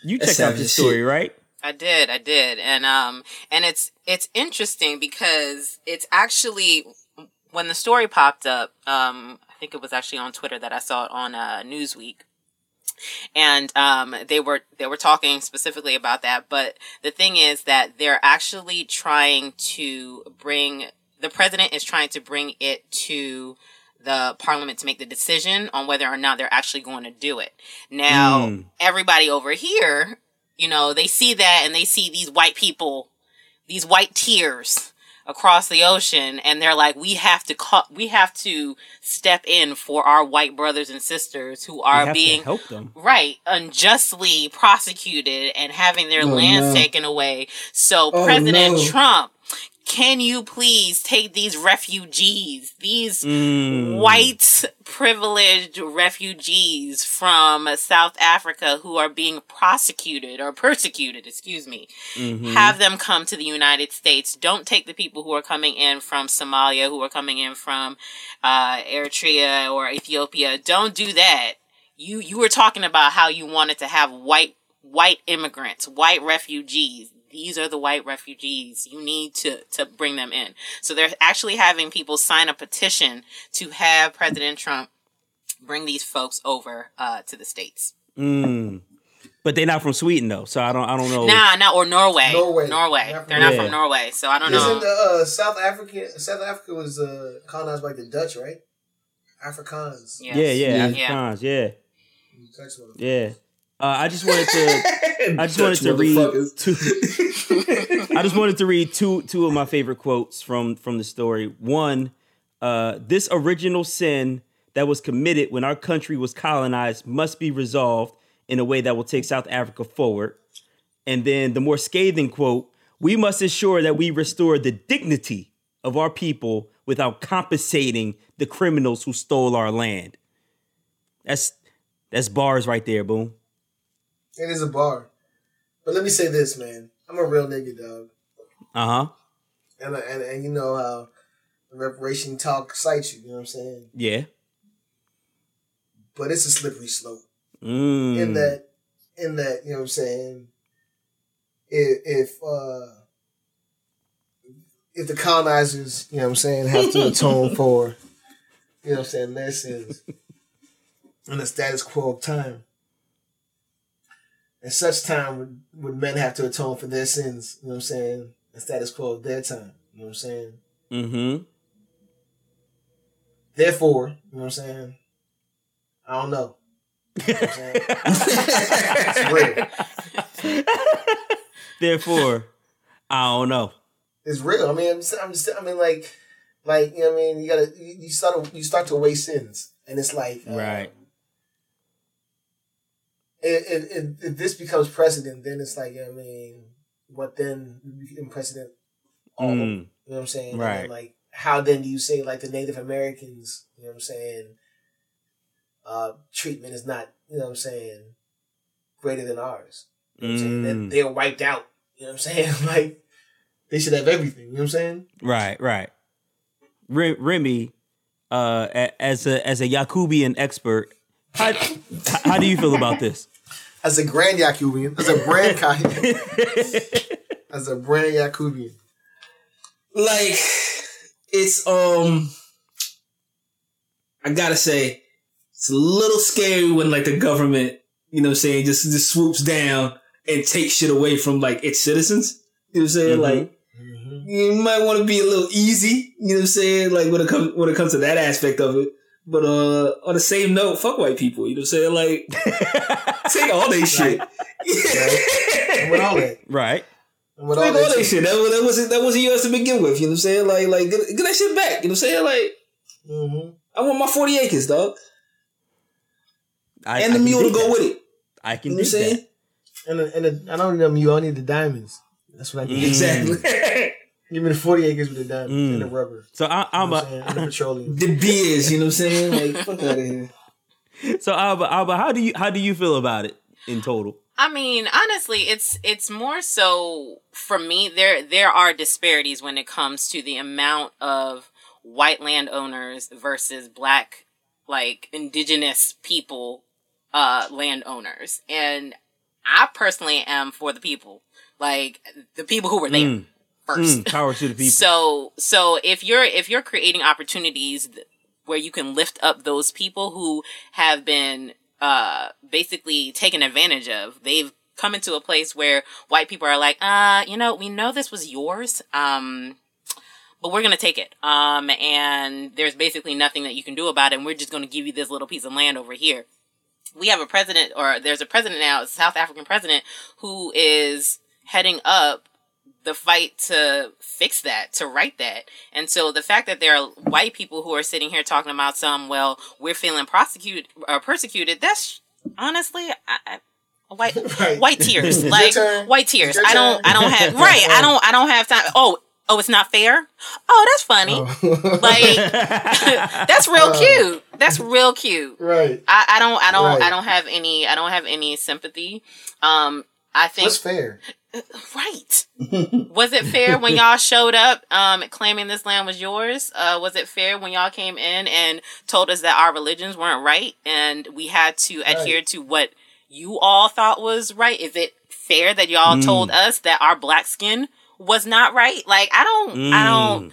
you checked out savage this story, shit. right? I did, I did, and um, and it's it's interesting because it's actually when the story popped up. Um, I think it was actually on Twitter that I saw it on uh, Newsweek, and um, they were they were talking specifically about that. But the thing is that they're actually trying to bring the president is trying to bring it to the parliament to make the decision on whether or not they're actually going to do it. Now, Mm. everybody over here, you know, they see that and they see these white people, these white tears across the ocean and they're like we have to co- we have to step in for our white brothers and sisters who are being help them. right unjustly prosecuted and having their Oh, lands no. taken away so Oh, president no. trump can you please take these refugees these Mm. white privileged refugees from South Africa who are being prosecuted or persecuted, excuse me, Mhm. have them come to the United States. Don't take the people who are coming in from Somalia, who are coming in from uh, Eritrea or Ethiopia. Don't do that. You you were talking about how you wanted to have white white immigrants, white refugees. These are the white refugees. You need to to bring them in. So they're actually having people sign a petition to have President Trump bring these folks over uh, to the states. Mm. But they're not from Sweden though, so I don't I don't know. Nah, nah, or Norway. Norway. Norway. Not They're not Yeah. from Norway, so I don't Isn't know. the uh, South Africa South Africa was uh, colonized by the Dutch, right? Afrikaans. Yes. Yeah, yeah, Yeah. Afrikaans, yeah, yeah. Uh, I just wanted to I just wanted to read two. I just wanted to read two two of my favorite quotes from from the story. One, uh, this original sin that was committed when our country was colonized must be resolved in a way that will take South Africa forward. And then the more scathing quote: We must ensure that we restore the dignity of our people without compensating the criminals who stole our land. That's that's bars right there, boom. It is a bar. But let me say this, man. I'm a real nigga, dog. Uh huh. And, and, and you know how the reparation talk excites you, you know what I'm saying? Yeah. But it's a slippery slope. Mm. In that, in that, you know what I'm saying? If, if, uh, if the colonizers, you know what I'm saying, have to atone for, you know what I'm saying, sins in the status quo of time. At such time would, would men have to atone for their sins, you know what I'm saying, the status quo of their time. You know what I'm saying? Mm-hmm. Therefore, you know what I'm saying? I don't know. You know what I'm saying? it's real. Therefore, I don't know. It's real. I mean, I'm just, I'm just, I mean, like, like you know, what I mean, you gotta, you, you start, to, you start to weigh sins, and it's like, uh, Right. If, if, if, this becomes precedent, then it's like, you know what I mean, what then in precedent? All Mm. you know what I'm saying? Right. like, how then do you say like the Native Americans? You know what I'm saying? Uh, treatment is not, you know what I'm saying, greater than ours. You know what I'm saying? Mm. They're wiped out. You know what I'm saying? like they should have everything. You know what I'm saying? Right, right. Re- Remy, uh, as a as a Yakubian expert, how, how do you feel about this? As a grand Yakubian, as a brand Kai- as a brand Yakubian. like it's um I gotta say it's a little scary when like the government, you know what I'm saying, just just swoops down and takes shit away from like its citizens. You know what I'm saying? Mhm. Like you might want to be a little easy, you know what I'm saying? Like when it comes when it comes to that aspect of it. But uh on the same note, fuck white people, you know what I'm saying? Like take all they shit. And with all that. Right. And with Take all all that that shit. That, was- that wasn't that wasn't yours to begin with. You know what I'm saying? Like like get, get that shit back. You know what I'm saying? Like hmm I want my forty acres, dog, I, and I the can mule to go that. with it. I You can know what I'm saying? that. And the, and the, I don't need them. You all need the diamonds. That's what I need. Mm. Exactly. Give me the 40 acres with the diamonds Mm. and the rubber. So I, You I'm know what a, I'm saying? And the petroleum. De Beers, you know what I'm saying? Like fuck out of here. so Ama, Ama, how do you how do you feel about it in total? I mean, honestly, it's it's more so for me. There there are disparities when it comes to the amount of white landowners versus black, like indigenous people, uh, landowners, and I personally am for the people, like the people who were there Mm. First. Mm, power to the people. So so if you're if you're creating opportunities where you can lift up those people who have been uh basically taken advantage of, they've come into a place where white people are like, uh, you know, we know this was yours. Um but we're gonna take it. Um, and there's basically nothing that you can do about it. And we're just gonna give you this little piece of land over here. We have a president, or there's a president now, a South African president, who is heading up the fight to fix that, to right that. And so the fact that there are white people who are sitting here talking about some, well, we're feeling prosecuted or persecuted, that's honestly, I, I, white Right. white tears, like white tears. I don't. I don't have right. I don't, I don't have time. Oh, oh, it's not fair. Oh, that's funny. Like that's real cute. That's real cute. right. I, I don't, I don't, Right. I don't have any, I don't have any sympathy. Um, I think What's fair? Right. was it fair when y'all showed up um claiming this land was yours? Uh was it fair when y'all came in and told us that our religions weren't right and we had to adhere to what you all thought was right? Is it fair that y'all Mm. told us that our black skin was not right? Like I don't I don't Mm.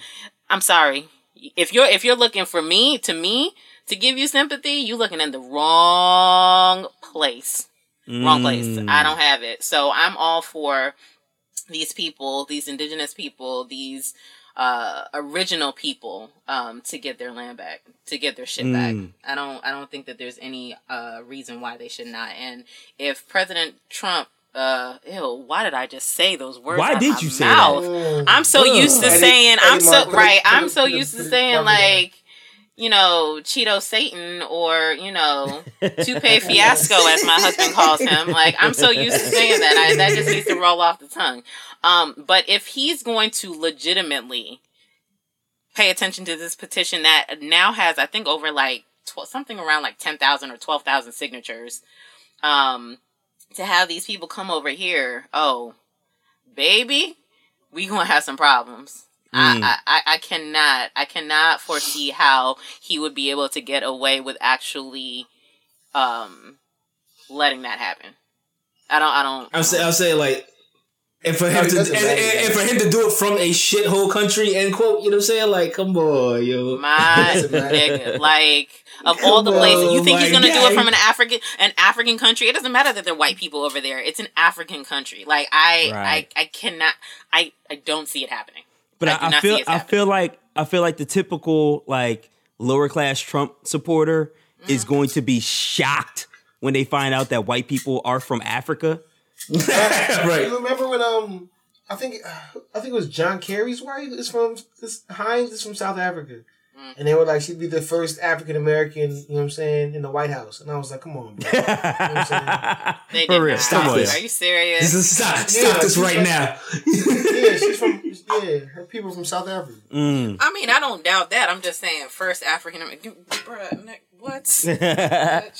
I'm sorry. If you're if you're looking for me to me to give you sympathy, you're looking in the wrong place wrong place. Mm. I don't have it. So I'm all for these people, these indigenous people, these uh original people um to get their land back, to get their shit back. Mm. I don't I don't think that there's any uh reason why they should not. And if President Trump uh ew, why did I just say those words? Why did my you say mouth? Mm. I'm so Ugh. used to saying I'm so Mark, put it- right. I'm so used to saying like you know, Cheeto Satan or, you know, Toupee Fiasco as my husband calls him. Like, I'm so used to saying that. I, that just needs to roll off the tongue. Um, but if he's going to legitimately pay attention to this petition that now has, I think, over like tw- something around like 10,000 or 12,000 signatures, um, to have these people come over here, oh, baby, we gonna have some problems. Mm. I, I, I cannot I cannot foresee how he would be able to get away with actually um letting that happen. I don't I don't I'm saying, I'm saying like, and for him No, he to and, and, and for him to do it from a shithole country, end quote. You know what I'm saying? Like, come on, yo. my nigga. Like of all the Come places you think he's gonna do it from an African an African country. It doesn't matter that they're white people over there. It's an African country. Like I Right. I, I cannot I, I don't see it happening. But I I, I, feel I happening. feel like I feel like the typical like lower class Trump supporter is Mm-hmm. going to be shocked when they find out that white people are from Africa. right. You remember when um I think I think it was John Kerry's wife is from this Heinz is from South Africa. Mm. And they were like, she'd be the first African American, you know what I'm saying, in the White House. And I was like, come on, bro. They For real, not. come on. Are you serious? This is stop, stop Yeah, this right like- now. yeah, she's from yeah, her people from South Africa. Mm. I mean, I don't doubt that. I'm just saying, first African American. Bruh, what?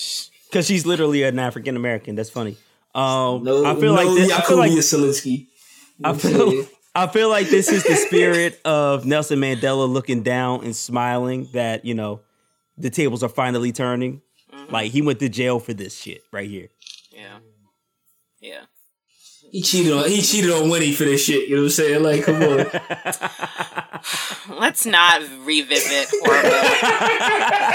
Because she's literally an African American. That's funny. Um, No, I feel no like this, I feel like Yakubu I feel I feel like this is the spirit of Nelson Mandela looking down and smiling that, you know, the tables are finally turning. Mm-hmm. Like he went to jail for this shit right here. Yeah. Yeah. He cheated on he cheated on Winnie for this shit. You know what I'm saying? Like, come on. Let's not revisit horrible,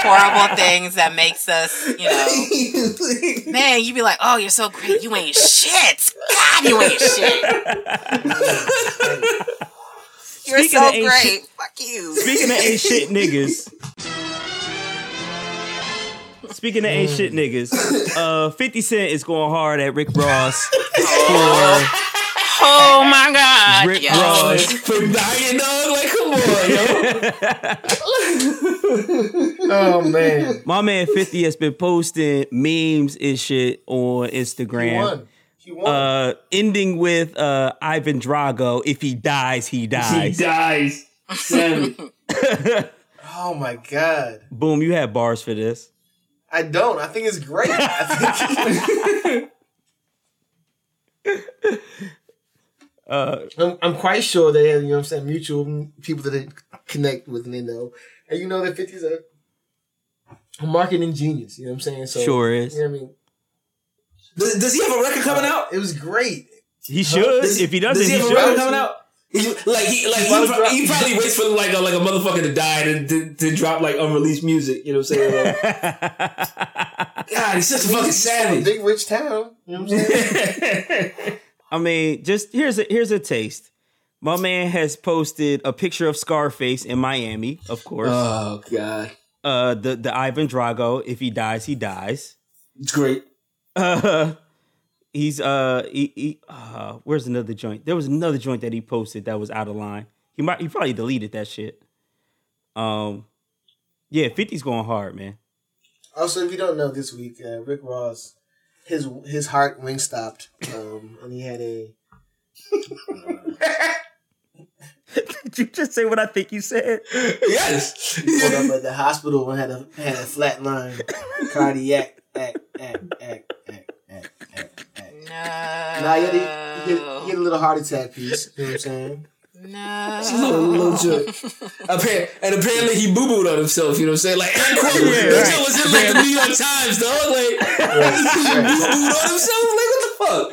horrible things that makes us, you know. Man, you'd be like, "Oh, you're so great. You ain't shit. God, you ain't shit. You're Speaking so great. shit- Fuck you." Speaking of ain't shit niggas. Speaking of ain't shit niggas, uh, 50 Cent is going hard at Rick Ross for Oh my god. Rick yes. Ross. for dying dog, like come on, yo. Oh man, My man 50 has been posting memes and shit on he Instagram. won. He won. Uh, ending with uh, Ivan Drago. If he dies, he dies. He dies. dies. Oh my god. Boom, you had bars for this. I don't. I think it's great. I think I'm, I'm quite sure they have, you know what I'm saying, mutual people that they connect with and they know. And you know that 50's a, a marketing genius, you know what I'm saying? So Sure is. You know what I mean? Does, does he have a record coming out? It was great. He should. Does- if he doesn't, does he he have a should. record coming out? He, like he like he, He pro- dropped- he probably waits for like a, like a motherfucker to die to, to, to drop like unreleased music. You know what I'm saying? Like, God, he's such a fucking He's from a savage. big rich town. You know what I'm saying? I mean, just here's a here's a taste. My man has posted a picture of Scarface in Miami, of course. oh God, Uh, the the Ivan Drago. If he dies, he dies. it's great. Uh, he's uh, he, he uh, where's another joint? There was another joint that he posted that was out of line. He might he probably deleted that shit. Um, yeah, 50's going hard, man. Also, if you don't know, this week uh, Rick Ross, his his heart wing stopped, um, and he had a Did you just say what I think you said? Yes. pulled up at the hospital and had a had a flat line, cardiac, act, act, act, act, act, act, act. No. Nah, he had, a, he, had, he had a little heart attack piece. You know what I'm saying? No. little, little joint. Appar- and apparently he boo booed on himself. You know what I'm saying? Like, and quote, Yeah, that right. shit was in like the New York Times, dog. Like, he boo booed on himself. Like, what the fuck?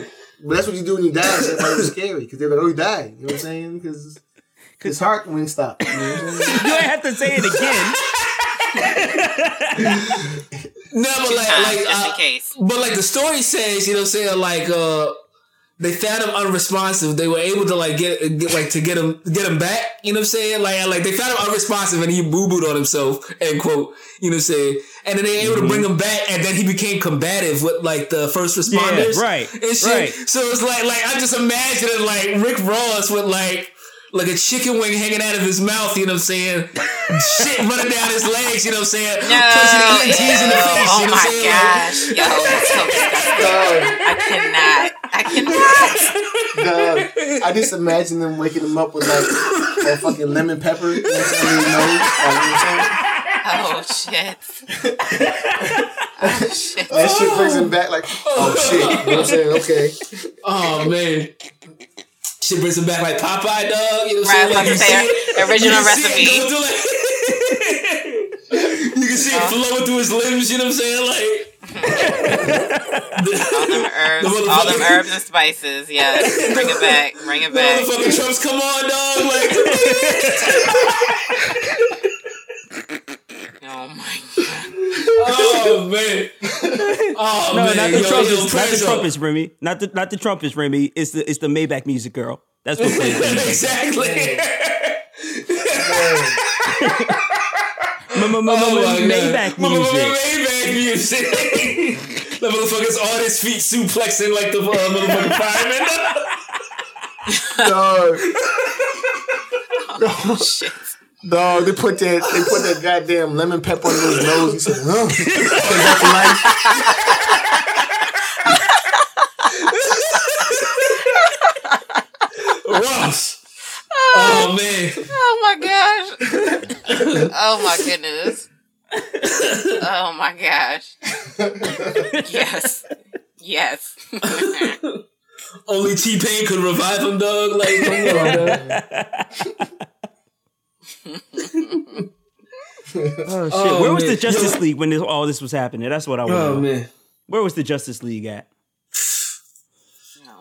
But that's what you do when you die. So that's why it was scary because they're like, "Oh, he died." You know what I'm saying? Because his heart wing stopped. You know what I'm saying? You ain't have to say it again. No, but like, like, just in uh, case. but like the story says, you know, what I'm saying like, uh, they found him unresponsive. They were able to like get, get like to get him get him back. You know what I'm saying? Like like they found him unresponsive and he boo booed on himself. End quote. You know what I'm saying? And then they were able to bring mm-hmm. him back, and then he became combative with like the first responders, right, And shit. right. So it's like like I'm just imagining like Rick Ross with like. Like a chicken wing hanging out of his mouth, you know what I'm saying? Shit running down his legs, you know what I'm saying? No. Pushing the EMTs in the oh face, oh you know what I'm saying? Like, gosh. Yo, that's so disgusting. I cannot. I cannot. Dog, I just imagine them waking him up with like that fucking lemon pepper. You know what I'm saying? in his nose. You know what I'm saying? Oh shit. Oh shit. That shit brings him back like, oh shit. You know what I'm saying? Okay. Oh man. Shit brings him back like Popeye dog. You know what Right, I'm saying? like you the original you can see it recipe. like- you can see it uh-huh. flowing through his limbs, you know what I'm saying? Like All them herbs, The all them herbs and spices. Yeah, Bring it back. Bring it back. motherfucking Trump's come on, dog. Like Oh my god. Oh man. Oh No, man. not the Yo, trumpets. yo, not the trumpets, Remy. Not the not the trumpets, Remy. It's the it's the Maybach music girl. That's what plays. the music. exactly. Oh. Maybach M- m- music. Maybach music. the motherfuckers on his feet suplexing like the uh, motherfucking fireman. Dog. Oh shit. Dog, they put that they put that goddamn lemon pepper on his nose. He said, huh? Came back to life. Ross. Oh, oh man. Oh my gosh. oh my goodness. Oh my gosh. Yes. Yes. Only T Pain could revive him, dog. Like, come on, dog. Oh shit! Oh, Where was the. Justice Yo. League when this, all this was happening? That's what I want to Oh know. man. Where was the Justice League at?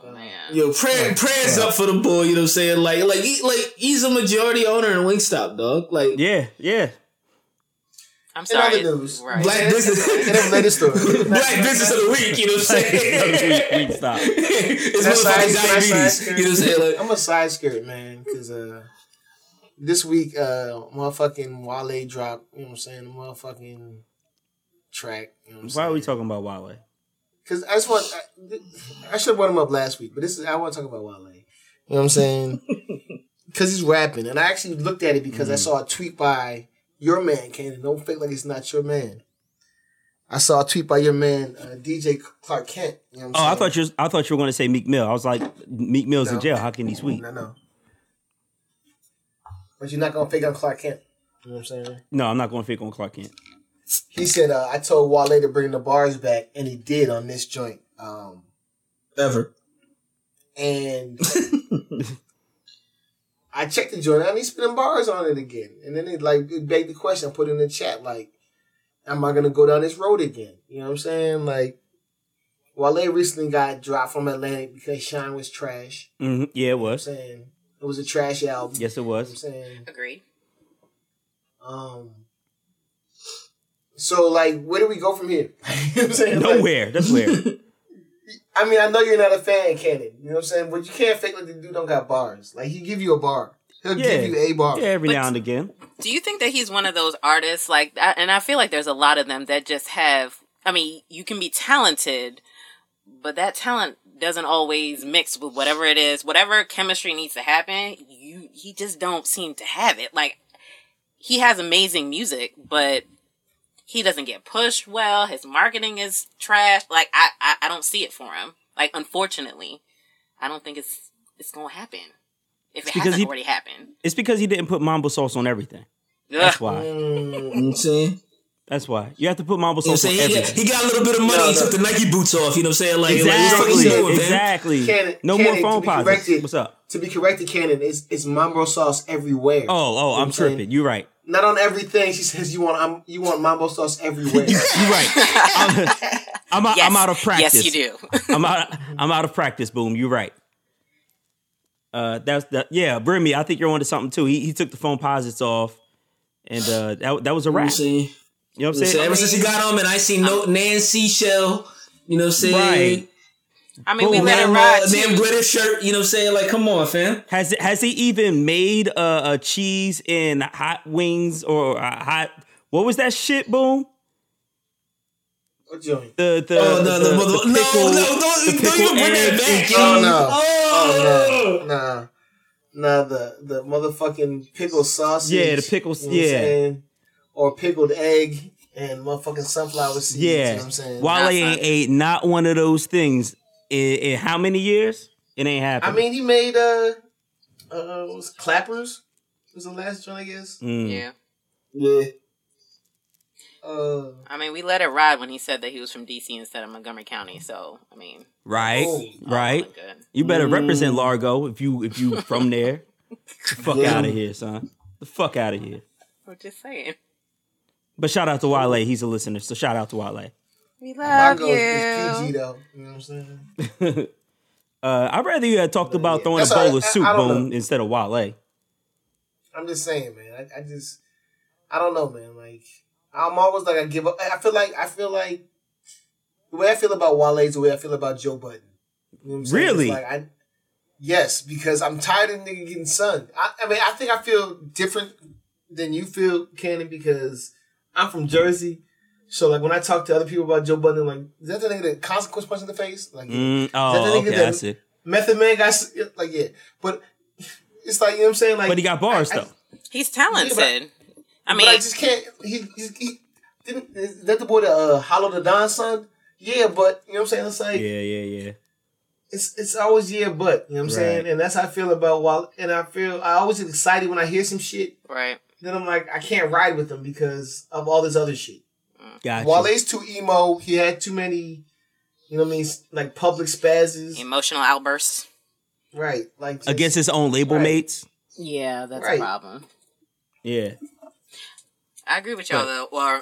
Oh man. Yo, prayer, prayers up for the boy. You know what I'm saying? Like, like, he, like he's a majority owner in Wingstop, dog. Like, Yeah, yeah. I'm In sorry. other news, Right. black business, And then latest story. black business of the week. You know what I'm saying? Weak stop. it's That's motherfucking side- that's diabetes. You know what I'm saying? Like, I'm a side skirt, man, because uh, this week, uh, motherfucking Wale dropped, you know what I'm saying, the motherfucking track. You know what I'm Why are we talking about Wale? Because I just want, I, I should have brought him up last week, but this is, I want to talk about Wale. You know what I'm saying? Because he's rapping. And I actually looked at it because Mm. I saw a tweet by your man, Cannon. Don't fake like it's not your man. I saw a tweet by your man, uh, DJ Clark Kent. You know what Oh, I'm I saying? thought you. Was, I thought you were going to say Meek Mill. I was like, Meek Mill's in jail. How can he sweet? No, no. But you're not going to fake on Clark Kent. You know what I'm saying? No, I'm not going to fake on Clark Kent. He said, uh, I told Wale to bring the bars back, and he did on this joint. Um, ever. and I checked the joint out and he's spinning bars on it again. And then it like it begged the question, I put in the chat, like, am I gonna go down this road again? You know what I'm saying? Like Wale recently got dropped from Atlantic because Shine was trash. hmm Yeah, it You know what I'm was. saying it was a trash album. Yes, it You know what I'm was. saying? Agreed. Um so like where do we go from here? you know what I'm saying? Like, Nowhere. That's weird. I mean, I know you're not a fan, Cannon. You know what I'm saying? But you can't fake like the dude don't got bars. Like he give you a bar. He'll Yeah. give you a bar. Yeah, every But- now and again. Do you think that he's one of those artists like? And I feel like there's a lot of them that just have. I mean, you can be talented, but that talent doesn't always mix with whatever it is, whatever chemistry needs to happen. You he just don't seem to have it. Like he has amazing music, but he doesn't get pushed well. His marketing is trash. Like I, I, I don't see it for him. Like unfortunately, I don't think it's it's gonna happen. If it because hasn't he- already happened. It's because he didn't put mambo sauce on everything. Ugh. That's why. Mm, you know what I'm saying? That's why. You have to put mambo You know what sauce I'm saying? He got, he got a little bit of money. No, he took the Nike boots off. You know what I'm saying? Like, like, what Exactly. he doing, exactly. Cannon- no Cannon, more Foamposites. What's up? To be corrected, Cannon, is it's mambo sauce everywhere. Oh, oh, You know I'm what saying? tripping. You're right. Not on everything. She says you want um, you want mambo sauce everywhere. You're right. I'm, I'm, out, Yes. I'm out of practice. Yes, you do. I'm out. I'm out of practice. Boom. You're right. Uh, that's that. Yeah, Brimmy. I think you're onto something too. He he took the Foamposites off, and uh, that that was a You know what I'm wrap. saying? You know what I'm So saying? ever since he got on, and I seen no Nancy Shell. You know what I'm saying? Right. I mean, we Boom, let it Damn, ride uh, damn too. glitter shirt. You know what I'm saying? Like, come on, fam. Has it, has he even made a, a cheese in hot wings or a hot? What was that shit? Boom. what joint? The the Oh, no, the, no, the no, no, pickle, no, the don't, don't even bring that back. Oh no! Oh, Oh no! Nah, nah. The the motherfucking pickle sausage. Yeah, the pickles- you know what I'm yeah. Saying? Or pickled egg and motherfucking sunflower seeds. You know Yeah, what I'm saying? Wale Nah, ain't ate not one of those things in, in how many years? It ain't happened. I mean, he made uh, uh, what was it, clappers was the last one, I guess. Mm. Yeah. Yeah. Uh, I mean, we let it ride when he said that he was from DC instead of Montgomery County. So, I mean, Right, Oh. right. all good. You better Mm. represent Largo if you if you from there. the fuck Yeah. out of here, son. The fuck out of here. We're just saying. But shout out to Wale. He's a listener, so shout out to Wale. We my love goal you. is PG though. You know what I'm saying? Uh, I'd rather you had talked about yeah. throwing a That's all bowl right. of soup I boom know. instead of Wale. I'm just saying, man. I, I just, I don't know, man. Like, I'm always like I give up. I feel like I feel like the way I feel about Wale is the way I feel about Joe Budden. You know what I'm saying? Really? Like I, yes, because I'm tired of nigga getting sunned. I, I mean, I think I feel different than you feel, Cannon, because I'm from Jersey. So like when I talk to other people about Joe Budden, like is that the nigga that consequence punch in the face? Like Mm, Is that the oh, nigga okay, that- I see. Method Man got like yeah, but it's like you know what I'm saying. Like, But he got bars I- I- though. He's talented. I but mean, I just can't. He, he, he didn't. Is that the boy that uh, Hollow Da Don son? Yeah, but you know what I'm saying. It's like Yeah, yeah, yeah. it's it's always yeah, but you know what I'm saying. And that's how I feel about Wale. And I feel I always get excited when I hear some shit. right. Then I'm like I can't ride with them because of all this other shit. Gotcha. Wale's too emo. He had too many You know what I mean? Like public spazzes. Emotional outbursts. Right. Like just- Against his own label Right. mates. Yeah, that's Right. a problem. Yeah. I agree with y'all though, or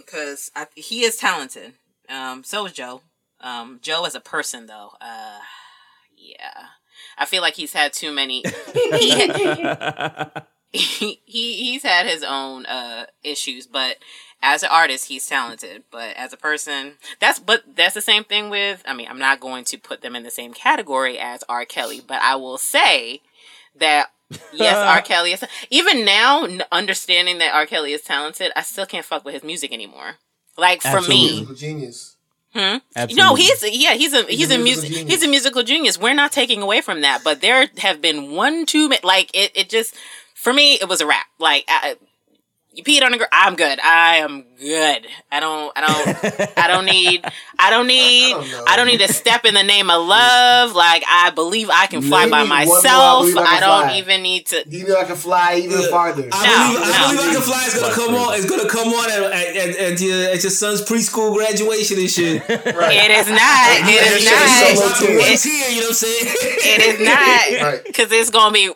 because he is talented. Um, so is Joe. Um, Joe as a person though, uh, yeah, I feel like he's had too many. he, he he he's had his own uh issues, but as an artist, he's talented. But as a person, that's but that's the same thing with. I mean, I'm not going to put them in the same category as R. Kelly, but I will say that yes, R. Kelly is even now n- understanding that R. Kelly is talented. I still can't fuck with his music anymore. Like for me, musical genius. Hmm? Absolutely. No, he's yeah, he's a he's, a a, musical music genius. he's a musical genius. We're not taking away from that, but there have been one too many. Like it, it just for me, it was a wrap. Like I, you peed on a girl. I'm good. I am good. I don't. I don't. I don't need. I don't need. I don't. I don't need to step in the name of love. Like I believe I can fly Name by me one more I myself. I I don't fly. even need to. Do you know I can fly even farther? I No, believe, I no. believe I can fly is gonna come on. It's gonna come on at, at, at, at your at your son's preschool graduation and shit. It is not. It is not. solo. It's here, you know what I'm saying? It is not Right. because it's gonna be.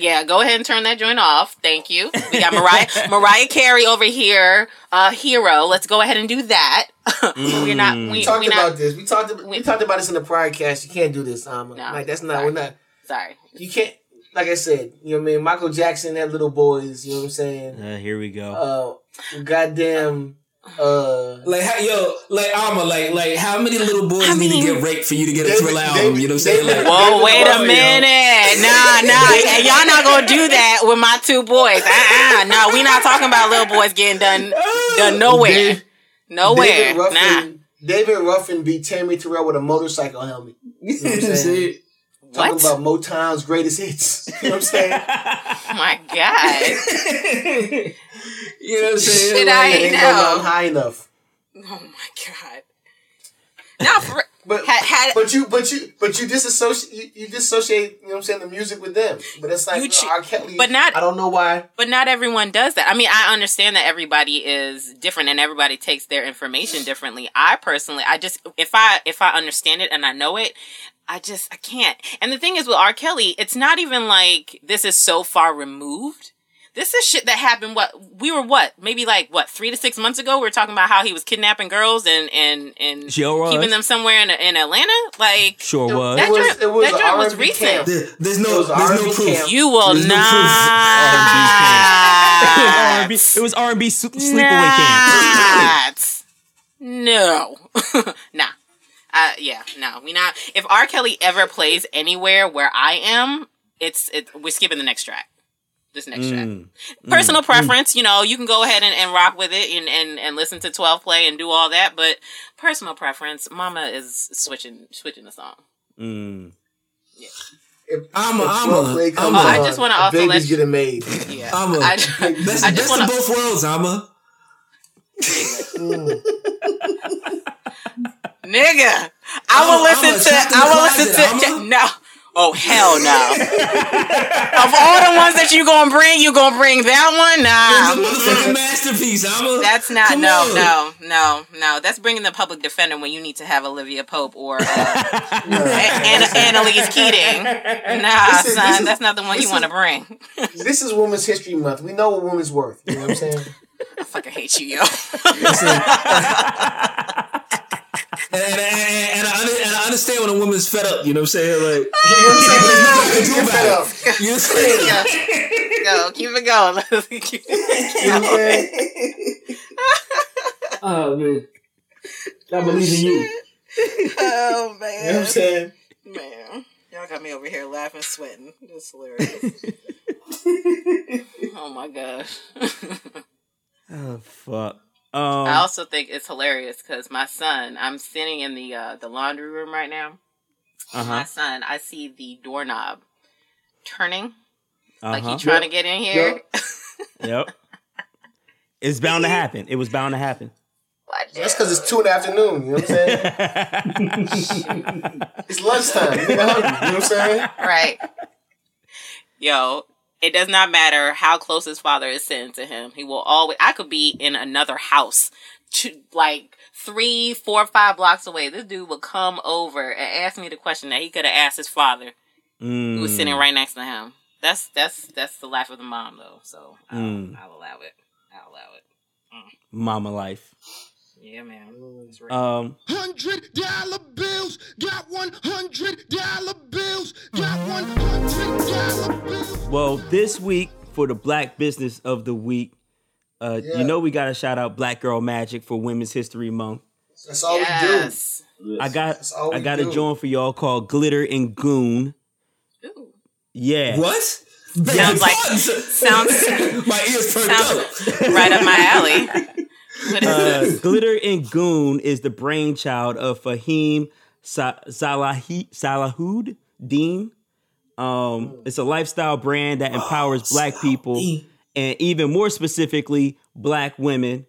"Ah, ah." Yeah, go ahead and turn that joint off. Thank you. We got Mariah Mariah Carey over here, uh, hero. Let's go ahead and do that. we're not. We, We we talked not. about this. We talked. About, we, we- talked about this in the prior cast. You can't do this, um, No, like that's not. sorry. We're not. Sorry. You can't. Like I said, you know what I mean. Michael Jackson had little boys. You know what I'm saying. Uh, here we go. Uh, goddamn. Uh, Like how, yo, like Ama, like like how many little boys need to get raped for you to get a David- thriller album? David- you know what I'm saying? David- Like, Whoa, wait a minute. Nah, nah. And y'all not gonna do that with my two boys. Uh-uh. No, we not talking about little boys getting done done nowhere. Dave- Nowhere. David Ruffin. Nah. David Ruffin beat Tammi Terrell with a motorcycle helmet. you know what I'm saying? Talking What? about Motown's greatest hits. You know what I'm saying? Oh my god. You know what I'm saying? Shit, Like, I It ain't ain't no I'm high enough. Oh my god. Not for, But had, had, but you but you but you disassociate you, you disassociate you know what I'm saying the music with them. But it's like You choo- R. Kelly. but not- I don't know why. But not everyone does that. I mean, I understand that everybody is different and everybody takes their information differently. I personally, I just if I if I understand it and I know it, I just I can't. And the thing is with R. Kelly, it's not even like this is so far removed. This is shit that happened. What we were what maybe like what three to six months ago. We were talking about how he was kidnapping girls and and and Sure keeping them somewhere in in Atlanta. Like Sure was. that It was- joint, was that was recent. There- there's no there's no R&B proof. camp. You will There's no proof. not. R&B. It was R&B su- sleepaway camp. Not. No. nah. Uh, yeah, no. We not. If R. Kelly ever plays anywhere where I am, it's it. We're skipping the next track. This next track. Mm. Personal preference, you know, you can go ahead and, and rock with it and, and, and listen to 12 play and do all that, but personal preference, Mama is switching switching the song. Mm. If, I'm a- if I'm Twelve a- Play I'm comes a- I on, just wanna a also baby's let you- getting made. Yeah. I'm a, I, best, I just of want to. both worlds, Ama. Nigga, I I'm- will I'm listen to. I will listen to. I'm No. Oh hell no! of all the ones that you gonna bring, you gonna bring that one? It's a Nah, motherfucking masterpiece, Ama. that's not. No, on. no, no, no. That's bringing the public defender when you need to have Olivia Pope or uh, Anna, Annalise Keating. Nah, This is- son, is- that's not the one this you want to bring. This is Women's History Month. We know what women's worth. You know what I'm saying? I fucking hate you, yo. And, and, and, and, I, and I understand when a woman's fed up, you know what I'm saying? Like, You know what I'm saying? there's nothing I can do Get fed about up. it. You know what I'm saying? Go, keep it going. Keep it You know what I'm saying? Oh, man. I believe in you. oh man, You know what man. I'm saying? Man, y'all got me over here laughing, sweating. That's hilarious. oh my gosh. Oh fuck. I Um. also think it's hilarious because my son, I'm sitting in the uh, the laundry room right now. Uh My son, I see the doorknob turning, Uh like huh. he trying to get in here. Yep. It's bound to happen. It was bound to happen. That's because it's two in the afternoon. You know what I'm saying? It's lunchtime. You get hungry. You know what I'm saying? right. Yo, it does not matter how close his father is sitting to him. He will always. I could be in another house, to like three, four, five blocks away. This dude would come over and ask me the question that he could have asked his father, who was sitting right next to him. That's that's that's the life of the mom, though. So I'll, Mm. I'll allow it. I'll allow it. Mama life. Yeah, man. It's real. Um, Hundred dollar bills, got one hundred dollar bills, got one hundred dollar bills. well, this week for the Black Business of the Week, uh, Yeah. you know we gotta shout out Black Girl Magic for Women's History Month. That's all yes. We do. I got I we got a joint for y'all called Glitter and Goon. Ooh. Yeah. What? Sounds like sounds My ears perked sounds up. right up my alley. Uh. Glitter and Goon is the brainchild of Fahim Sa- Salahi- Salahud Dean. Um, it's a lifestyle brand that empowers black people and even more specifically, black women.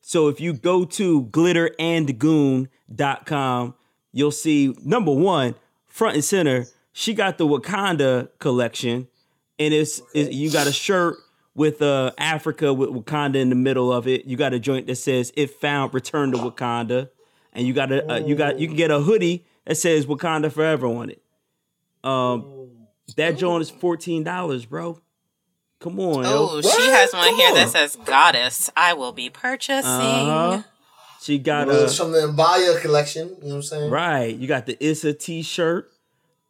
So if you go to glitterandgoon.com, you'll see number one, front and center, she got the Wakanda collection. And it's, it- you got a shirt with uh, Africa with Wakanda in the middle of it. You got a joint that says "If found, return to Wakanda," and you got a uh, you got you can get a hoodie that says Wakanda forever on it. Um, that joint is fourteen dollars, bro. Come on, Oh, she has one here Come that says "Goddess." I will be purchasing. Uh-huh. She got Well, a it's from the Mbaya collection. You know what I'm saying? right. You got the Issa T-shirt.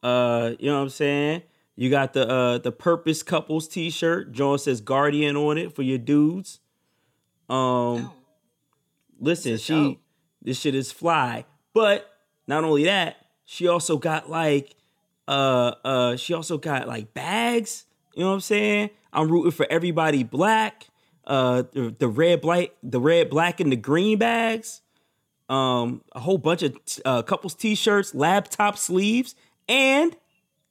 Uh, you know what I'm saying. You got the uh the Purpose Couples T-shirt. John says Guardian on it for your dudes. Um, listen, she dope. this shit is fly. But not only that, she also got like uh uh she also got like bags. You know what I'm saying? I'm rooting for everybody black. Uh the, the red black the red black and the green bags. Um a whole bunch of t- uh couples t-shirts, laptop sleeves, and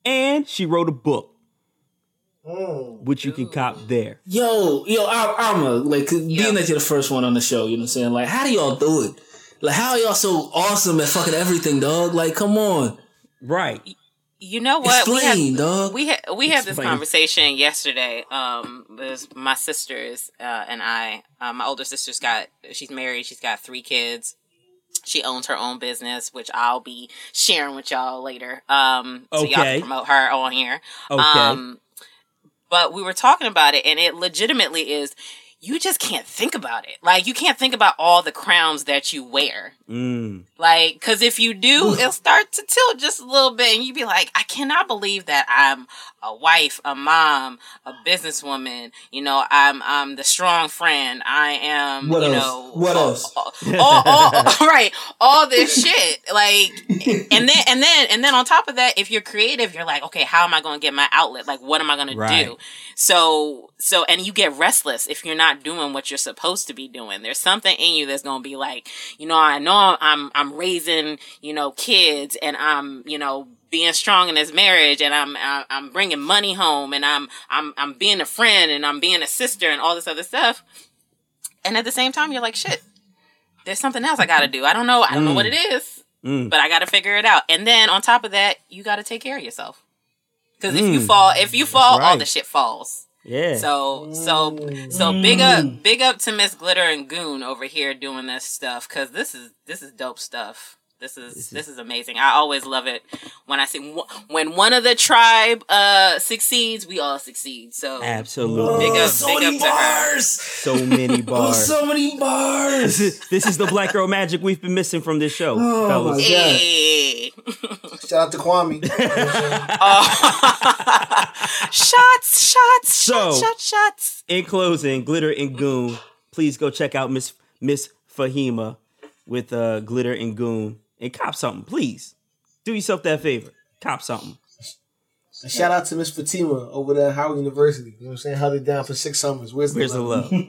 and she wrote a book. Which you can cop there. Yo, yo, I, I'm a like being Yeah. that you're the first one on the show. You know what I'm saying? Like, how do y'all do it? Like, how are y'all so awesome at fucking everything, dog? Like, come on, Right. You know what? explain, we dog. we had we had this conversation yesterday. Um, it was my sisters uh, and I. Uh, my older sister's got she's married. She's got three kids. She owns her own business, which I'll be sharing with y'all later. Um, so y'all can promote her on here. Okay. Um, but we were talking about it, and it legitimately is. You just can't think about it. Like you can't think about all the crowns that you wear. Mm. Like, because if you do, it'll start to tilt just a little bit, and you'd be like, I cannot believe that I'm a wife, a mom, a businesswoman. You know, I'm I'm the strong friend. I am. What you else? know, What all, else? All, all, all- all- right, all this shit. Like, and then and then and then on top of that, if you're creative, you're like, okay, how am I going to get my outlet? Like, what am I going to do? So so and you get restless if you're not doing what you're supposed to be doing. There's something in you that's going to be like, you know, I know I'm I'm raising, you know, kids and I'm, you know, being strong in this marriage and I'm I'm bringing money home and I'm I'm I'm being a friend and I'm being a sister and all this other stuff. And at the same time you're like, shit. There's something else I got to do. I don't know. I don't know what it is, Mm. but I got to figure it out. And then on top of that, you got to take care of yourself. Cuz if you Mm. fall, if you fall, all the shit falls. Yeah. So so so big up big up to Miss Glitter and Goon over here doing this stuff because this is this is dope stuff. This is this is amazing. I always love it when I see when one of the tribe uh succeeds, we all succeed. So Absolutely. big up, so big many up to her. bars. So many bars, Oh, bars. so many bars. this is the black girl magic we've been missing from this show, Oh, fellas. my Hey. Shout out to Kwame. Oh. shots, shots, So- shots, shots, shots. In closing, Glitter and Goon, please go check out Miss Miss Fahima with uh, Glitter and Goon and cop something, please. Do yourself that favor. Cop something. And shout out to Miss Fatima over there at Howard University. You know what I'm saying? Held it down for six summers. Where's the Where's the love? love?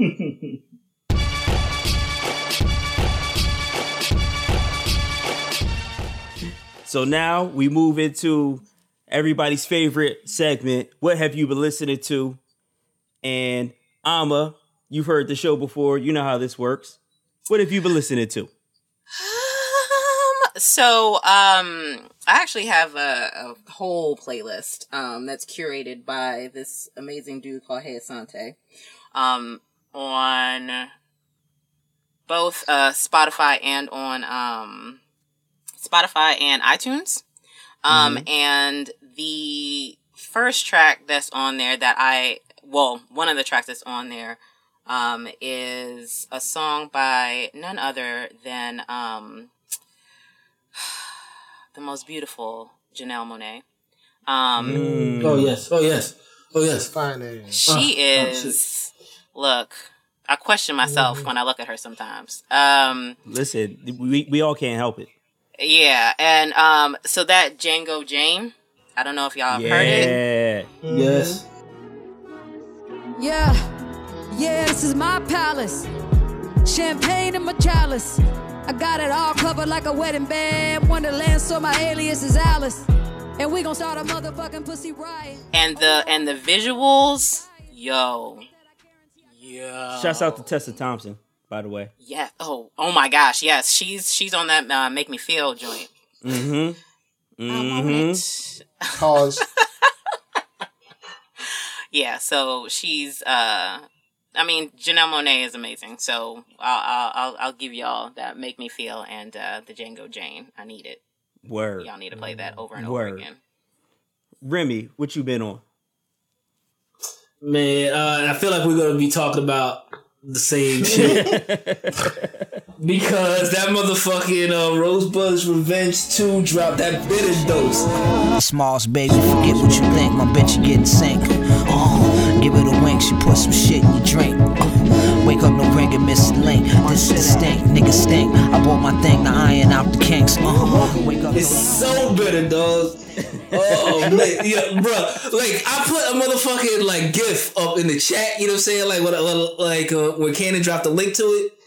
so now we move into everybody's favorite segment. What have you been listening to? And Ama, you've heard the show before. You know how this works. What have you been listening to? So um I actually have a, a whole playlist um that's curated by this amazing dude called Hey Asante. Um on both uh, Spotify and on um, Spotify and iTunes. Um, and the first track that's on there that I, well, one of the tracks that's on there, um, is a song by none other than, um, the most beautiful Janelle Monae. Um, Oh yes. Oh yes. Oh yes. Fine ass. she Oh, oh, is, look, I question myself when I look at her sometimes. Um, Listen, we we all can't help it. yeah, and um, so that Django Jane, I don't know if y'all have heard it. Yeah. Yes. Yeah, yeah, this is my palace. Champagne in my chalice. I got it all covered like a wedding band. Wonderland, so my alias is Alice. And we gon' start a motherfucking pussy riot. And the and the visuals, yo, yo. Shouts out to Tessa Thompson, by the way. Yeah. Oh. Oh my gosh. Yes. She's she's on that uh, make me feel joint. Mm-hmm. I Mm-hmm. Pause. Yeah. So she's. uh I mean, Janelle Monae is amazing. So I'll I'll I'll, I'll give y'all that make me feel and uh the Django Jane. I need it. Word. Y'all need to play that over and over again. Remy, what you been on? Man, uh, I feel like we're gonna be talking about the same shit because that motherfucking uh, Rosebudd's Revenge Two dropped that bitter dose. Smalls, baby, forget what you think. My bitch, you getting sink. Uh, a she put some shit in your drink. Uh, wake up, no ring and miss link. This shit stink, nigga stink. I bought my thing to iron out the kinks. Uh, wake up, It's so bitter, dog. Oh man, yeah, bro. Like I put a motherfucking like GIF up in the chat. You know what I'm saying? Like when like uh, when Cannon dropped the link to it.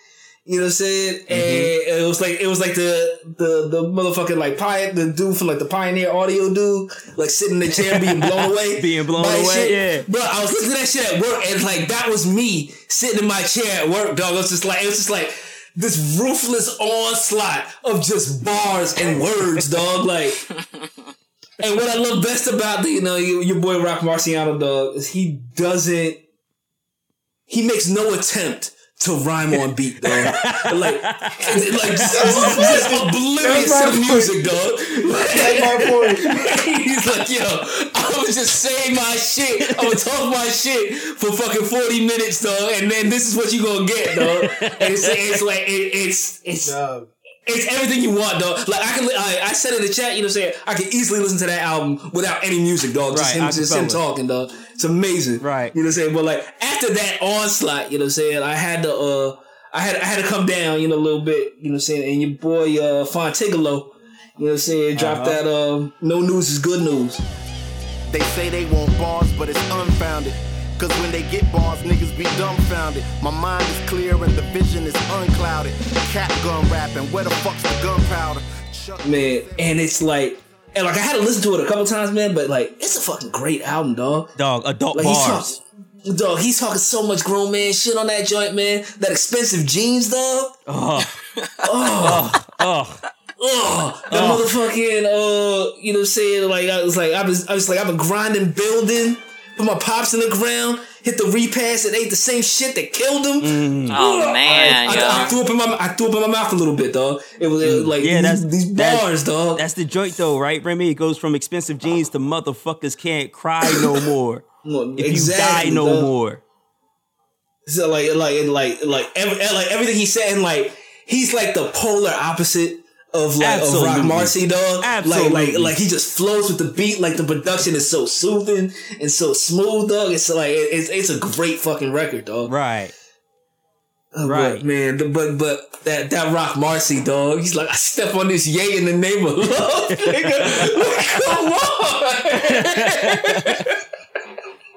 You know what I'm saying? Mm-hmm. And it was like it was like the the the motherfucking like pi- the dude from like the Pioneer Audio dude, like sitting in the chair being blown away, Being blown away, shit. yeah. Bro, I was listening to that shit at work, and like that was me sitting in my chair at work, dog. It was just like it was just like this ruthless onslaught of just bars and words, dog. Like, and what I love best about the you know your, your boy Roc Marciano, dog, is he doesn't. He makes no attempt to rhyme on beat, dog. like, like just, just, just oblivious to the music, dog. That's my point. He's like, yo, I was just saying my shit. I'm gonna talk my shit for fucking 40 minutes, dog. And then this is what you gonna get, dog. And it's, it's like, it, it's, it's, Dog. it's everything you want, dog. Like, I can, I, I said in the chat, you know what I'm saying? I can easily listen to that album without any music, dog. Just Right, him, just him acapella. talking, dog. It's amazing. Right. You know what I'm saying? But like, after that onslaught, you know what I'm saying? I had to, uh, I had, I had to come down, you know, a little bit, you know what I'm saying? And your boy, uh, Phontigallo, you know what I'm saying? Dropped Uh-huh. that, um, no news is good news. They say they want bars, but it's unfounded. Cause when they get bars, niggas be dumbfounded. My mind is clear and the vision is unclouded. Cat gun rapping, where the fuck's the gunpowder? Chuck- man. And it's like, and like I had to listen to it a couple times, man. But like, it's a fucking great album, dog. Dog, adult Like he's bars. talking, dog. He's talking so much grown man shit on that joint, man. That expensive jeans, dog. Oh, Oh, oh, oh, that motherfucking, uh, you know, what I'm saying like I was like I was, I was like I've been grinding, building, put my pops in the ground, hit the repass, and ate the same shit that killed him. Mm. Oh man, I, yo. I threw up in my, I threw up in my mouth a little bit, dog. It was, it was mm. like yeah, that's these, these that's- bars, dog. That's the joint, though, right, Remy? It goes from expensive jeans to motherfuckers can't cry no more. Well, if exactly, you die no dog. more. So like like and like like every, like everything he's saying like he's like the polar opposite of like of Roc Marci dog. Like like like he just flows with the beat. Like the production is so soothing and so smooth, dog. It's like it's it's a great fucking record, dog. Right. Uh, Right. but, man. the- But but that that Roc Marci dog. He's like I step on this yay in the name of love, nigga. Like, come on.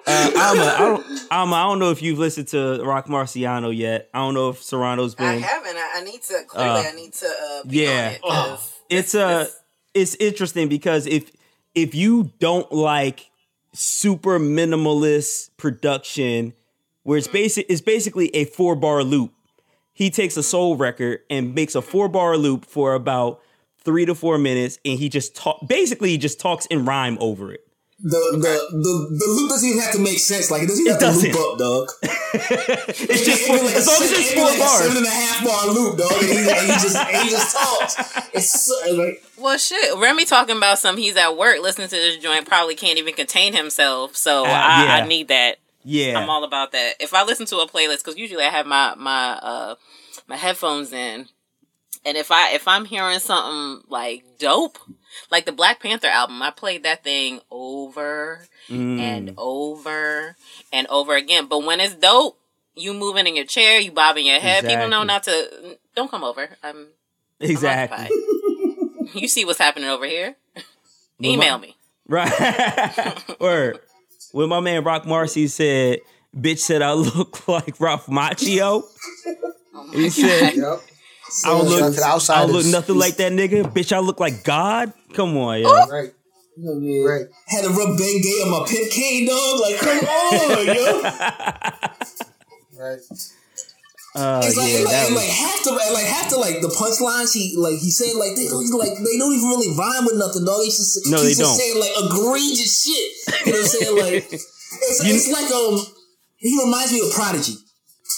Uh, Ama, I don't, Ama, I don't know if you've listened to Roc Marciano yet. I don't know if Serrano's been. I haven't. I, I need to clearly. Uh, I need to. Uh, yeah. It 'cause it's uh it's interesting because if if you don't like super minimalist production where it's basic it's basically a four bar loop he takes a soul record and makes a four bar loop for about three to four minutes and he just talk basically he just talks in rhyme over it the the the the loop doesn't even have to make sense. Like it doesn't even It have to loop up, dog. It's just four, as long as it's four like a bars. seven and a half bar loop, dog. And he, and he just and he just talks. It's so, like Well, shit. Remy talking about some. He's at work listening to this joint. Probably can't even contain himself. So Uh, I, yeah. I need that. Yeah. I'm all about that. If I listen to a playlist, because usually I have my my uh my headphones in, and if I if I'm hearing something like dope, like the Black Panther album, I played that thing over Mm. and over and over again. But when it's dope, you moving in your chair, you bobbing your head. People know not to. Don't come over. I'm Exactly. you see what's happening over here. Well, my- Email me. Right. or when my man Roc Marci said, bitch said I look like Ralph Macchio. he said, Yep. I don't look, to the I don't look nothing like that nigga. Bitch, I look like God. Come on, yo. Right. right. Had to rub Ben Gay on my pimp cane, dog. Like, come on, yo. Right. Uh, It's like, yeah, like, and, was, like half the like half the like the punchlines he like he said like they don't like they don't even really rhyme with nothing, dog. He's just No, he's they just don't. saying like egregious shit. You know what I'm saying? Like it's, You- it's like um he reminds me of Prodigy.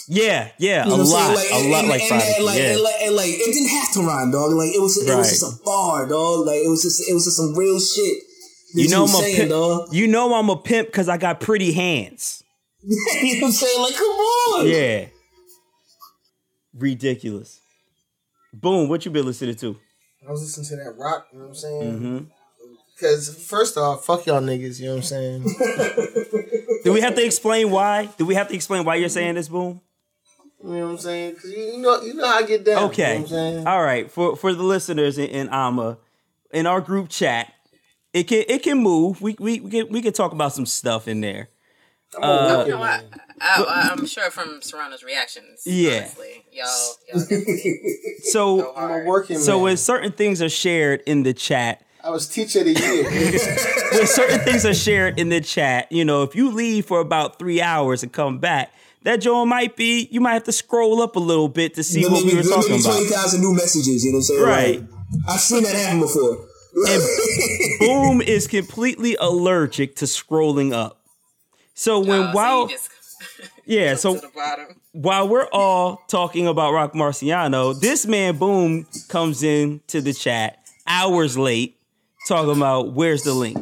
Yeah, yeah, You know a what I'm lot, saying? a and, lot and, like and, Prodigy. and, like, yeah. and, like, and like it didn't have to rhyme, dog. Like it was it Right. was just a bar, dog. Like it was just it was just some real shit. that you know was I'm a pimp. dog. You know I'm a pimp because I got pretty hands. you know what I'm saying? Like, come on. Yeah. Ridiculous. Boom, what you been listening to? I was listening to that rock, you know what I'm saying? Mm-hmm. Because first off, fuck y'all niggas, you know what I'm saying? Do we have to explain why? Do we have to explain why you're saying this, Boom? You know what I'm saying? Because you, you know you know how I get down. Okay. You know what I'm saying? All right. For for the listeners in, in Ama, in our group chat, it can it can move. We we we can, we can talk about some stuff in there. Uh, You know, I, I, I'm sure from Serrano's reactions. Yeah. Honestly, y'all, y'all so I'm a working so man. when certain things are shared in the chat, I was teacher of the year. when certain things are shared in the chat, you know, if you leave for about three hours and come back, that joint might be you might have to scroll up a little bit to see There what may we were be- there may talking be Twenty about. thousand new messages. You know what I'm saying? Right. Like, I've seen that happen before. And Boom is completely allergic to scrolling up. So when so while you just yeah, so to the bottom. while we're all talking about Roc Marciano, this man Boom comes in to the chat hours late, talking about where's the link.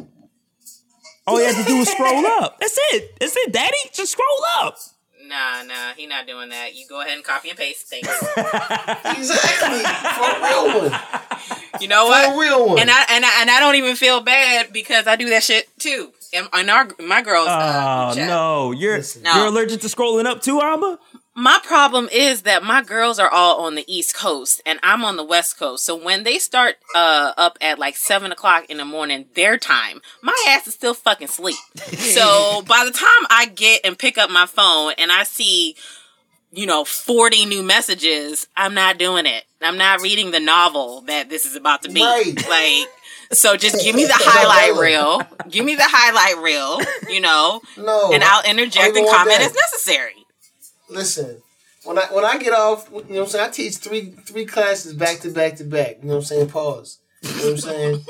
All you have to do is scroll up. That's it. That's it, Daddy. Just scroll up. Nah, nah, he not doing that. You go ahead and copy and paste. Thanks. exactly. For a real one. You know For what? a real one. And I and I and I don't even feel bad because I do that shit too. And, and our my girls. uh, Oh chat. no, you're No. you're allergic to scrolling up too, Ama. My problem is that my girls are all on the East Coast and I'm on the West Coast. So when they start uh, up at like seven o'clock in the morning, their time, my ass is still fucking sleep. so by the time I get and pick up my phone and I see, you know, 40 new messages, I'm not doing it. I'm not reading the novel that this is about to be. Right. Like, so just give me the highlight reel. Give me the highlight reel, you know, No. and I'll interject and comment as necessary. Listen, when I when I get off, you know what I'm saying? I teach three three classes back to back to back. You know what I'm saying? Pause. You know what I'm saying?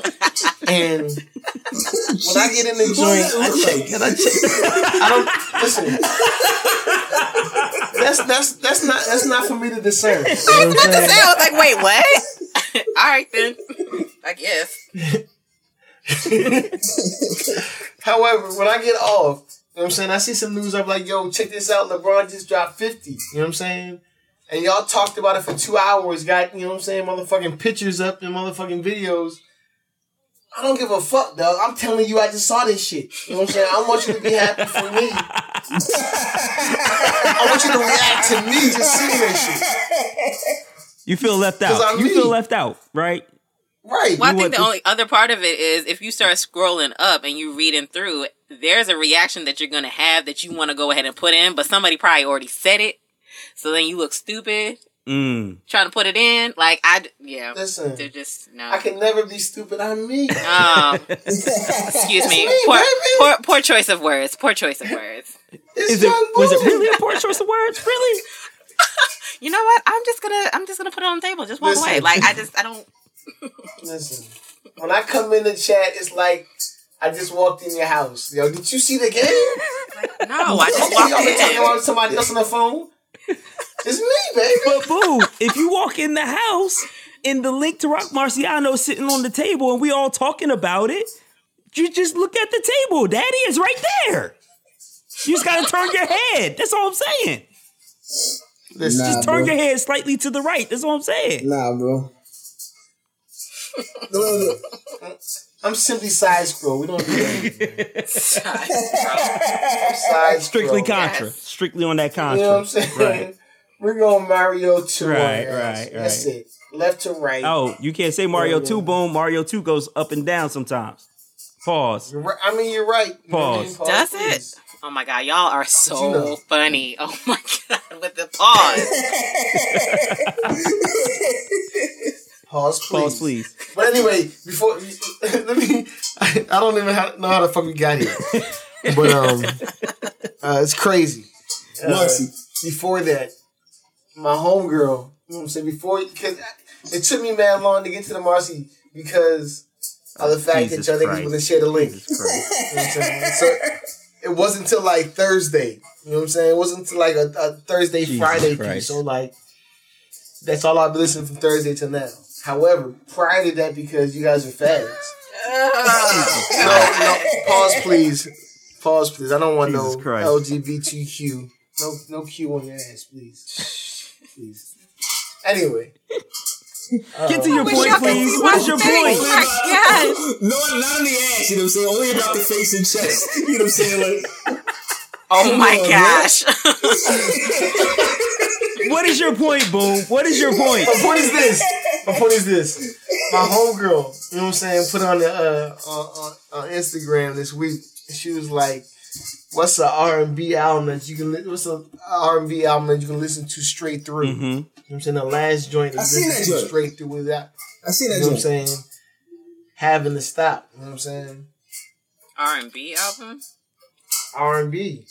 and when I get in the joint, I check. And I check. I don't listen. That's that's that's not that's not for me to discern. You know I was about to say, I was like, wait, what? All right then. I guess. However, when I get off, you know what I'm saying? I see some news. I'm like, yo, check this out. LeBron just dropped 50. You know what I'm saying? And y'all talked about it for two hours, got, you know what I'm saying, motherfucking pictures up and motherfucking videos. I don't give a fuck, dog. I'm telling you, I just saw this shit. You know what I'm saying? I want you to be happy for me. I want you to react to me just seeing that shit. You feel left out. You me. feel left out, right? Right. Well, I think the to- only other part of it is if you start scrolling up and you reading through, there's a reaction that you're gonna have that you want to go ahead and put in, but somebody probably already said it, so then you look stupid Mm. trying to put it in. Like I, yeah, Listen, they're just no. I can never be stupid. I'm me. Um, excuse me. me, Poor, poor, poor choice of words. Poor choice of words. It's Is it was it really a poor choice of words? Really? You know what? I'm just gonna, I'm just gonna put it on the table. Just walk Listen. away. Like I just, I don't. Listen, when I come in the chat, it's like I just walked in your house. Yo, did you see the game? No, I just Okay, y'all walked been talking in. about somebody else on the phone. It's me, baby. But boo, if you walk in the house and the link to Roc Marciano sitting on the table and we all talking about it, you just look at the table. Daddy is right there. You just gotta turn your head. That's all I'm saying. Listen, just Nah, turn bro. your head slightly to the right. That's all I'm saying. Nah, bro. I'm simply side scroll. We don't do that. Side Side Strictly scroll. contra. Strictly on that Contra. You know what I'm saying? Right. We're going Mario 2. Right, on your ass. right, That's it. Left to right. Oh, you can't say Mario Yeah, 2, boom. Mario 2 goes up and down sometimes. Pause. You're right. I mean, you're right. You know what I mean? Pause. Pause, Does please. it? Oh my god, y'all are so you know? funny. Oh my god, with the pause. Pause, please. Pause, please. But anyway, before let me, I, I don't even how, know how the fuck we got here, but um, uh, it's crazy. Uh, Marci. Before that, my homegirl, you know what I'm saying? Before because it took me mad long to get to the Marci because of the fact Jesus that y'all niggas Christ. wouldn't share the link. You know what I'm saying? So it wasn't until like Thursday. You know what I'm saying? It wasn't until like a, a Thursday, Jesus Friday piece. So like that's all I've been listening from Thursday till now. However, prior to that, because you guys are fags. no, no, pause, please. Pause, please. I don't want Jesus no Christ. LGBTQ. No, no Q on your ass, please. Please. Anyway. Get to your uh, point, please. see What my is your point? Yes. No, not on the ass, you know what I'm saying? Only about the face and chest. You know what I'm saying? Like, Oh my on, gosh. What is your point, boom? What is your point? My point is this. My point is this. My homegirl, you know what I'm saying, put on the uh on, on, on Instagram this week. She was like, "What's an R and B album that you can? Li- what's an R and B album that you can listen to straight through?" Mm-hmm. You know what I'm saying the last joint that I you seen listen that to joint. straight through without. I see You that know what I'm saying? Having to stop. You know what I'm saying? R and B album. R and B.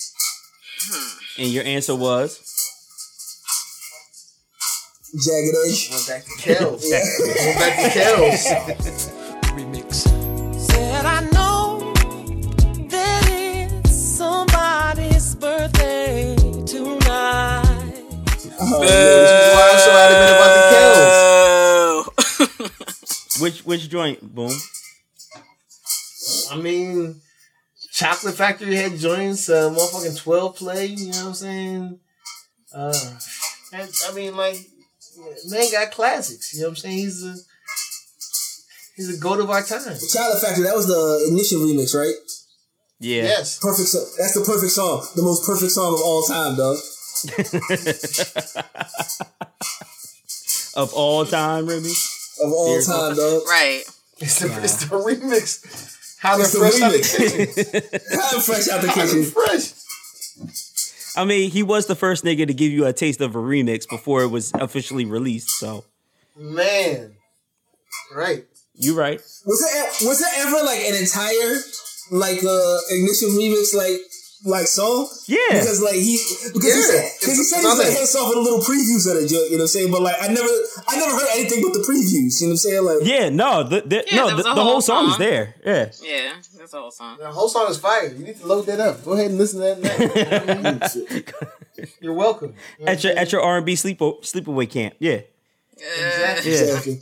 And your answer was? Jagged Edge. Went back to Kells. Went back to Kells. Remix. Said I know that it's somebody's birthday tonight. Oh, This is why I'm so adamant about the Kells. Which which joint, boom? I mean, Chocolate Factory had joints, uh, motherfucking 12 play, you know what I'm saying? Uh, I mean, like, man got classics, you know what I'm saying? He's a, he's a goat of our time. Chocolate Factory, that was the Ignition remix, right? Yeah. Yes. Perfect. So- that's the perfect song. The most perfect song of all time, dog. of all time, Remy. Of all Here. time, dog. Right. It's the, it's the remix. How It's the the fresh out the remix. kitchen. How fresh out the How the kitchen. fresh. I mean, he was the first nigga to give you a taste of a remix before it was officially released. So Man. Right. you right. Was it was there ever like an entire like uh Ignition remix like like song? Yeah. Because like he because he Yeah. said because he said he's nothing. like hands off with a little previews of the joint, you know what I'm saying? But like I never I never heard anything but the previews, you know what I'm saying? Like Yeah, no, the, the, Yeah, no, the, the whole whole song is there. Yeah. Yeah, that's the whole song. The whole song is fire. You need to load that up. Go ahead and listen to that now. You're welcome. You know At your at your R and B sleep sleepaway camp. Yeah. Exactly. Yeah. exactly.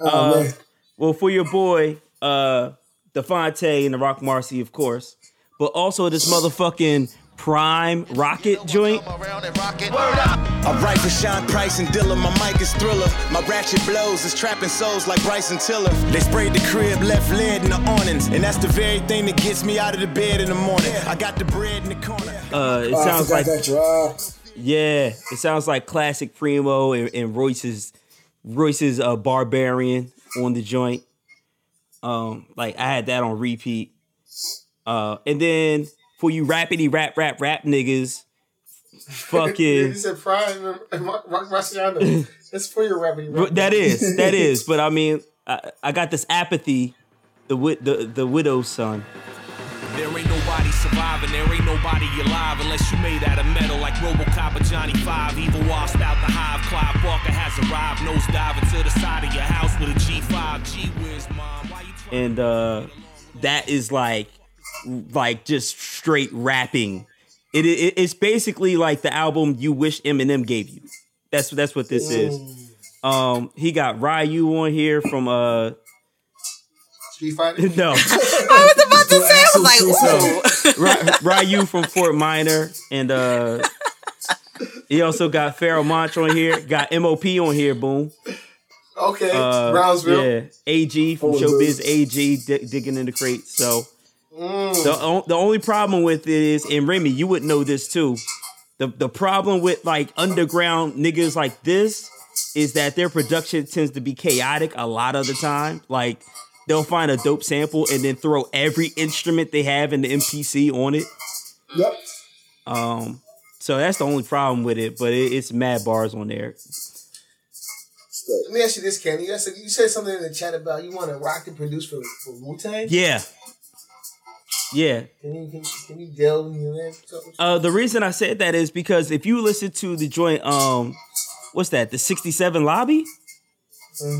Oh Uh, man. Well, for your boy, uh, Defonte and the Roc Marci, of course, but also this motherfucking PRhyme Rocket joint. I write for Sean Price and Dilla, my mic is thriller. My ratchet blows is trapping souls like Bryson Tiller. They sprayed the crib, left lead in the awnings, and that's the very thing that gets me out of the bed in the morning. I got the bread in the corner. Uh, it Oh, sounds like that drop. yeah, it sounds like classic Primo and, and Royce's Royce's uh, Barbarian on the joint. Um, like I had that on repeat. Uh, and then for you rapidy rap rap rap niggas, fucking. You fucking said PRhyme and Roc Marciano. That's for your rapping. But that is that is. But I mean, I, I got this apathy, the wi- the the widow's son. There ain't nobody surviving, there ain't nobody alive unless you made out of metal like Robocop or Johnny Five. Evil washed out the hive, Clive Walker has arrived. Nose diving to the side of your house with a G5. G whiz, mom. Why you And uh, that is like like just straight rapping. It, it it's basically like the album you wish Eminem gave you. That's that's what this is. Um, he got Ryu on here from uh Street Fighter. no I was about to say, I was like, ooh. Ry- Ryu from Fort Minor, and uh, he also got Pharoahe Monch on here. Got MOP on here. Boom. Okay, Uh, Brownsville. Yeah, AG from Showbiz. those. AG di- digging in the crate. So Mm. the the only problem with it is, and Remy, you would know this too. The the problem with like underground niggas like this is that their production tends to be chaotic a lot of the time. Like they'll find a dope sample and then throw every instrument they have in the MPC on it. Yep. Um, so that's the only problem with it, but it, it's mad bars on there. Let me ask you this, Kenny. You said, you said something in the chat about you want to rock and produce for, for Wu Tang. Yeah, yeah. Can you can, can you delve into that? Uh, the reason I said that is because if you listen to the joint, um, what's that? The '67 Lobby.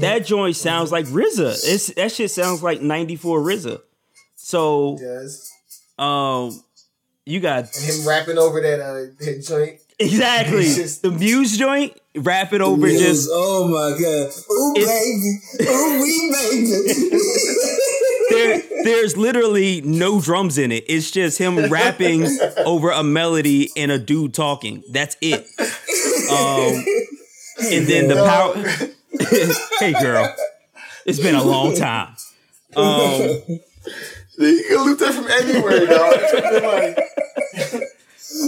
That joint sounds like RZA. It's that shit sounds like '94 RZA. So, um, you got And him rapping over that uh that joint. exactly just- the Muse joint. Rap it over Yes, just oh my god, oh baby, oh we baby. there, there's literally no drums in it. It's just him rapping over a melody and a dude talking. That's it. Um, and then the power. hey, girl, it's been a long time. Um, You can loop that from anywhere, dog.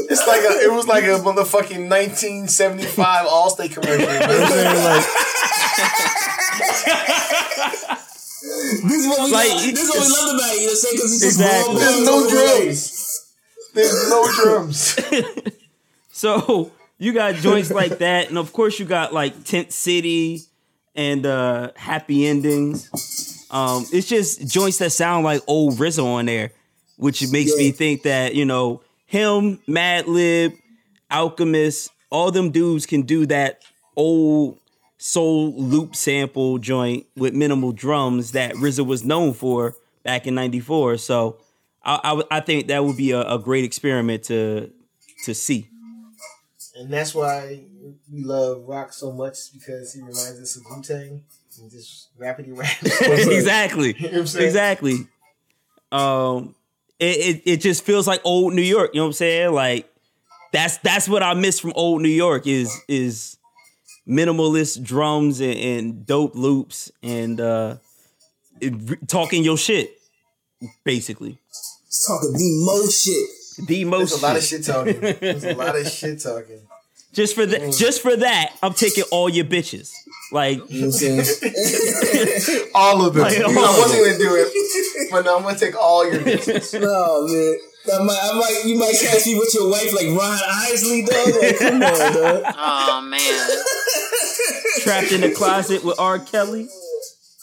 It's like a, it was like a motherfucking 1975 Allstate commercial. You know what I'm saying? Like, This is what we Like, love, this is what we love about you. You know, say because it's just Exactly. raw there's no over drums. There's no drums. so you got joints like that, and of course you got like Tent City and uh Happy Endings. Um, it's just joints that sound like old RZA on there, which makes me think that you know him, Madlib, Alchemist, all them dudes can do that old soul loop sample joint with minimal drums that RZA was known for back in '94. So I, I, I think that would be a, a great experiment to to see. And that's why we love rock so much because he reminds us of Wu Tang and just rappity rap. exactly. You know exactly. Um, it, it it just feels like old New York. You know what I'm saying? Like that's that's what I miss from old New York is is minimalist drums and, and dope loops and uh, it- talking your shit, basically. Talking the most shit. The most There's a lot of shit talking. There's a lot of shit talking. Just for that, just for that, I'm taking all your bitches. Like, You know what I'm saying? All of them. Like, You all know, I wasn't them. gonna do it, but no, I'm gonna take all your bitches. no man, I might, I might, you might catch me with your wife like Ron Isley, dog. Like, come on, dog. Oh man. trapped in the closet with R. Kelly.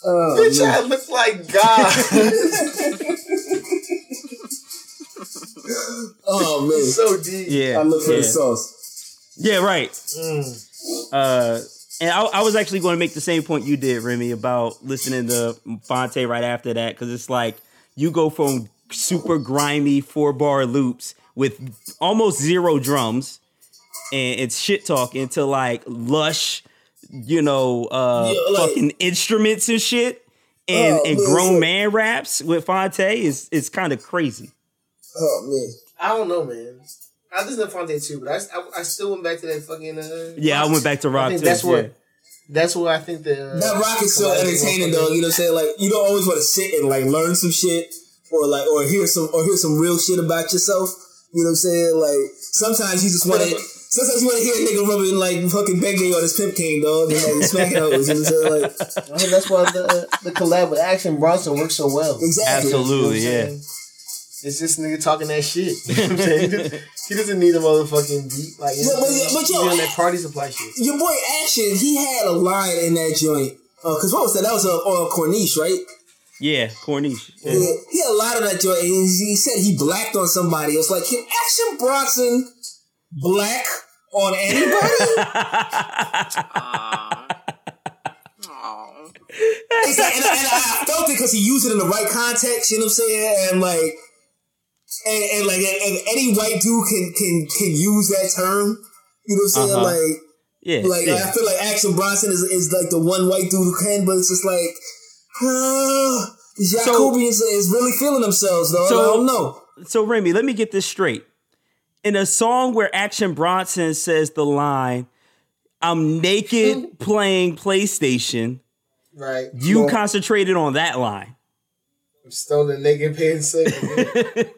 Oh, Bitch, I man. look like God. oh man, so deep. Yeah, I look for yeah. the sauce. Yeah, right. Mm. Uh, and I, I was actually going to make the same point you did, Remy, about listening to Phonte right after that because it's like you go from super grimy four bar loops with almost zero drums and it's shit talking to like lush, you know, uh, Yeah, like- fucking instruments and shit. And, Oh, and man, grown so- man raps with Phonte is is kind of crazy. Oh man, I don't know, man. I listened to Phonte too, but I, I, I still went back to that fucking. Uh, Yeah, I went back to I rock think too. that's yeah. what. That's what I think the that rock is so entertaining, though. You know what I'm saying? Like, you don't always want to sit and like learn some shit or like or hear some or hear some real shit about yourself. You know what I'm saying? Like, sometimes you just want to. Sometimes you want to hear a nigga rubbing like fucking Bengay on his pimp cane, dog, and like smacking hoes. You know what I'm saying? Like, I mean, that's why the the collab with Action Bronson works so well. exactly. Absolutely, You know what yeah. saying? It's just nigga talking that shit. You know what I'm saying? He doesn't- need a motherfucking beat. Like, you know, But- but- but yo, on that party supply shit. Your boy Action, he had a line in that joint. Uh, Cause what was that? That was a uh, Corniche, right? Yeah, Corniche. Yeah. Yeah, he had a lot of that joint. And he, he said he blacked on somebody. It was like, can Action Bronson black on anybody? Aw. Aw. It's like, and, I- and I felt it because he used it in the right context. You know what I'm saying? And like, and, and like, and, and any white dude can can can use that term. You know what I'm saying? Uh-huh. Like, Yeah, like yeah. I feel like Action Bronson is, is like the one white dude who can, but it's just like, uh, these Jacobians is really feeling themselves though. I don't know. So Remy, let me get this straight. In a song where Action Bronson says the line, "I'm naked playing PlayStation," Right. you Well, concentrated on that line. I'm stoning naked paying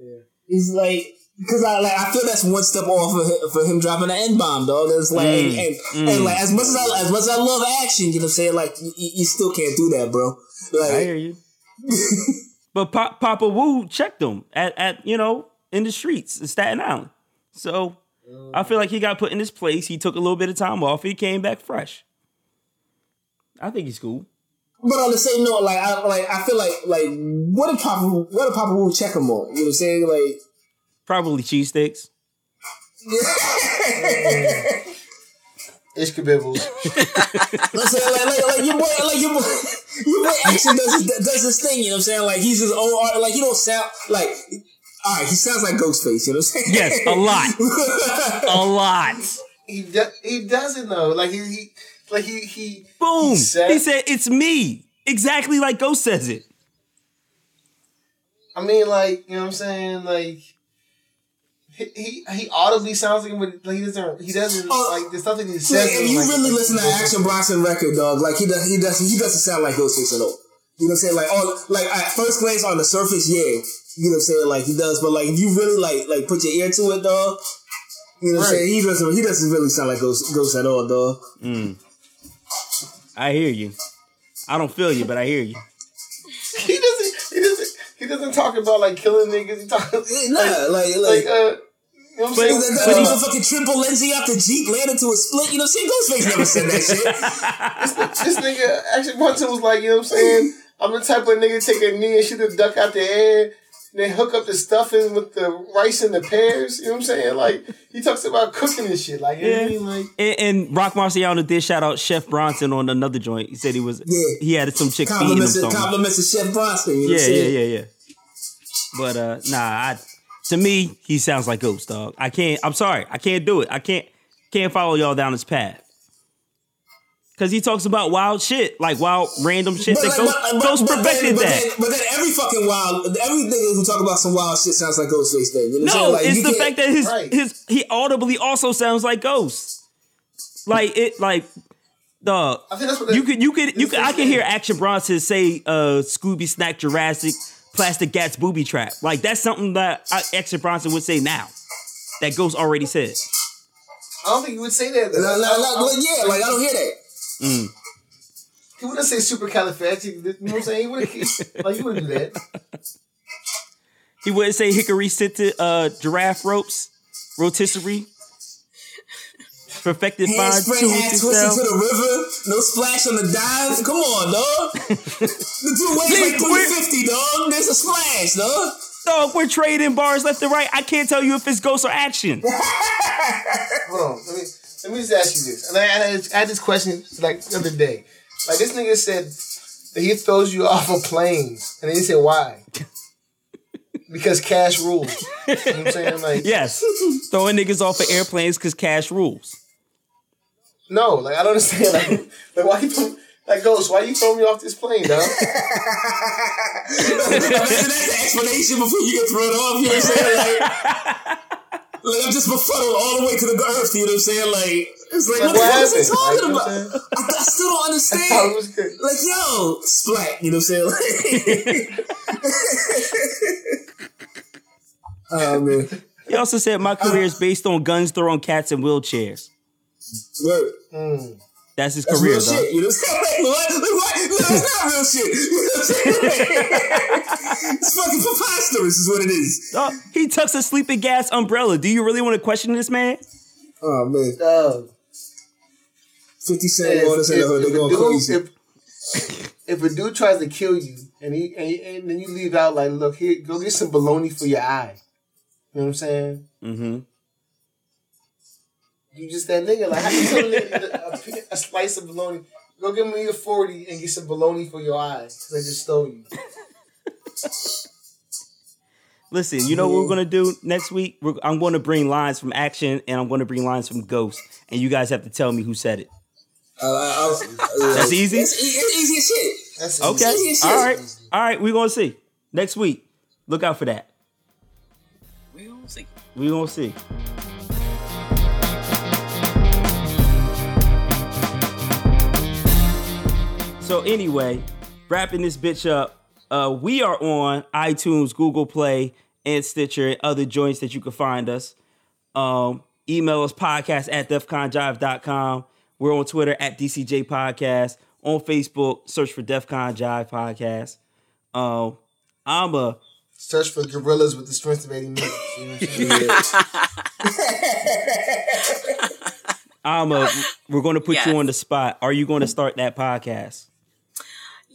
yeah. He's like, because I like I feel that's one step off for him, for him dropping the N bomb, dog. It's like, Mm, and, mm. and like as much as I as much as I love action, you know what I'm saying? Like you, you still can't do that, bro. Like, I hear you. but pa- Papa Wu checked him at, at you know in the streets in Staten Island. So I feel like he got put in his place. He took a little bit of time off. He came back fresh. I think he's cool. But on the same note, like I like I feel like like what did Papa what did Papa Wu check him on? You know what I'm saying? Like Probably cheesesteaks. Ishkabibbles. I'm saying like, like, like your boy, like your boy, your boy action does his, does his thing. You know what I'm saying? Like he's his own art. Like he don't sound like. All right, he sounds like Ghostface. You know what I'm saying? Yes, a lot, a lot. He do, he doesn't though. Like he, he like he he Boom. He said- said, "It's me." Exactly like Ghost says it. I mean, like you know what I'm saying? Like he he, he audibly sounds like him, but like, he doesn't. He doesn't like the stuff that he says. Like, if you like, really like, listen to Action Bronson record, dog, like he does, he doesn't, he doesn't sound like Ghostface at all. You know what I'm saying? Like, all, like at first glance on the surface, yeah, you know what I'm saying? Like he does, but like if you really like, like put your ear to it, dog, you know what I'm saying? He doesn't, he doesn't really sound like Ghost, Ghost at all, dog. Mm. I hear you. I don't feel you, but I hear you. He doesn't talk about like killing niggas. He talk Nah, like, like, like uh. You know what I'm But, saying? that, that, was a fucking triple Lindsay off the Jeep landed to a split. You know what I'm saying? Ghostface never said that shit. this nigga Action Bronson was like, you know what I'm saying? I'm the type of nigga take a knee and shoot the duck out the air, and then hook up the stuffing with the rice and the pears. You know what I'm saying? Like he talks about cooking and shit. Like, you know what I mean? Like And, and Roc Marciano did shout out Chef Bronson on another joint. He said he was Yeah. he had some chick feeding him Compliments, something. compliments to Chef Bronson. You know Yeah, what I'm yeah, saying? yeah, yeah. But uh nah, I to me, he sounds like Ghost Dog. I can't I'm sorry, I can't do it. I can't can't follow y'all down this path. Cause he talks about wild shit, like wild random shit that like, Ghost, but- but- Ghost but perfected then, that. Then, but then every fucking wild, every nigga who talk about some wild shit sounds like Ghostface. Then you know No. Like, it's the fact that his his he audibly also sounds like Ghost. Like it, like dog. I think that's what you could you could you could I can hear Action Bronson say uh Scooby Snack Jurassic Plastic Gats Booby Trap. Like that's something that I, Action Bronson would say now. That Ghost already said. I don't think you would say that. No, no, no, like, yeah, like I don't hear that. Mm. He wouldn't say supercalifragilistic. You know what I'm saying? He wouldn't. Like he wouldn't do that. He wouldn't say hickory scented uh giraffe ropes, rotisserie. Perfected fine Handspring, two hat inches twisted to the river, no splash on the dive. Come on, dog. the two weighs See, like 350, dog. There's a splash, dog. Dog, we're trading bars left and right. I can't tell you if it's ghost or action. Hold on. Let me let me just ask you this. And I, I, I had this question like the other day. Like this nigga said that he throws you off a plane, and then he said why? Because cash rules. You know what I'm saying? Like yes, throwing niggas off of airplanes because cash rules. No, like I don't understand. Like, like why you throw, like Ghost? Why you throw me off this plane, dog? Imagine that's the explanation before you get thrown off. You know what I'm saying? Like, like I'm just befuddled all the way to the earth. You know what I'm saying? Like it's like, Like, what, what the fuck is he talking Like, you know about? I, I still don't I it understand. was. Like yo, splat. You know what I'm saying? oh man. He also said my career is based on guns throwing cats in wheelchairs. Word. Mm. That's his That's career, real though. shit. You know what I'm saying? Like, what? Like, what? No, it's not real shit. You know what I'm saying? it's fucking preposterous, is what it is. Dog, he tucks a sleeping gas umbrella. Do you really want to question this man? Oh man. Dog. 50 Cent on us in the hood. They if, a going dude, crazy. if, if a dude tries to kill you and he and, he- and then you leave out like, look here, go get some bologna for your eye. You know what I'm saying? Mm-hmm. You just that nigga. Like how you tell a nigga a, a slice of bologna? Go give me a 40 and get some bologna for your eyes. 'cause I just stole you. Listen, you know what we're gonna do next week? We're, I'm going to bring lines from Action and I'm going to bring lines from Ghost, and you guys have to tell me who said it. Uh, I- I- That's easy? It's, e- it's easy as shit. That's Okay, Easy as shit. all right, all right. We're gonna see next week. Look out for that. We gonna see. We gonna see. So anyway, wrapping this bitch up, uh, we are on iTunes, Google Play, and Stitcher, and other joints that you can find us. Um, email us podcast at defconjive.com. We're on Twitter at DCJ Podcast. On Facebook, search for DefCon Jive Podcast. Um, I'm a Search for gorillas with the strength of 80 minutes. You know what I'm? I'm a we're going to put Yes. you on the spot. Are you going to start that podcast?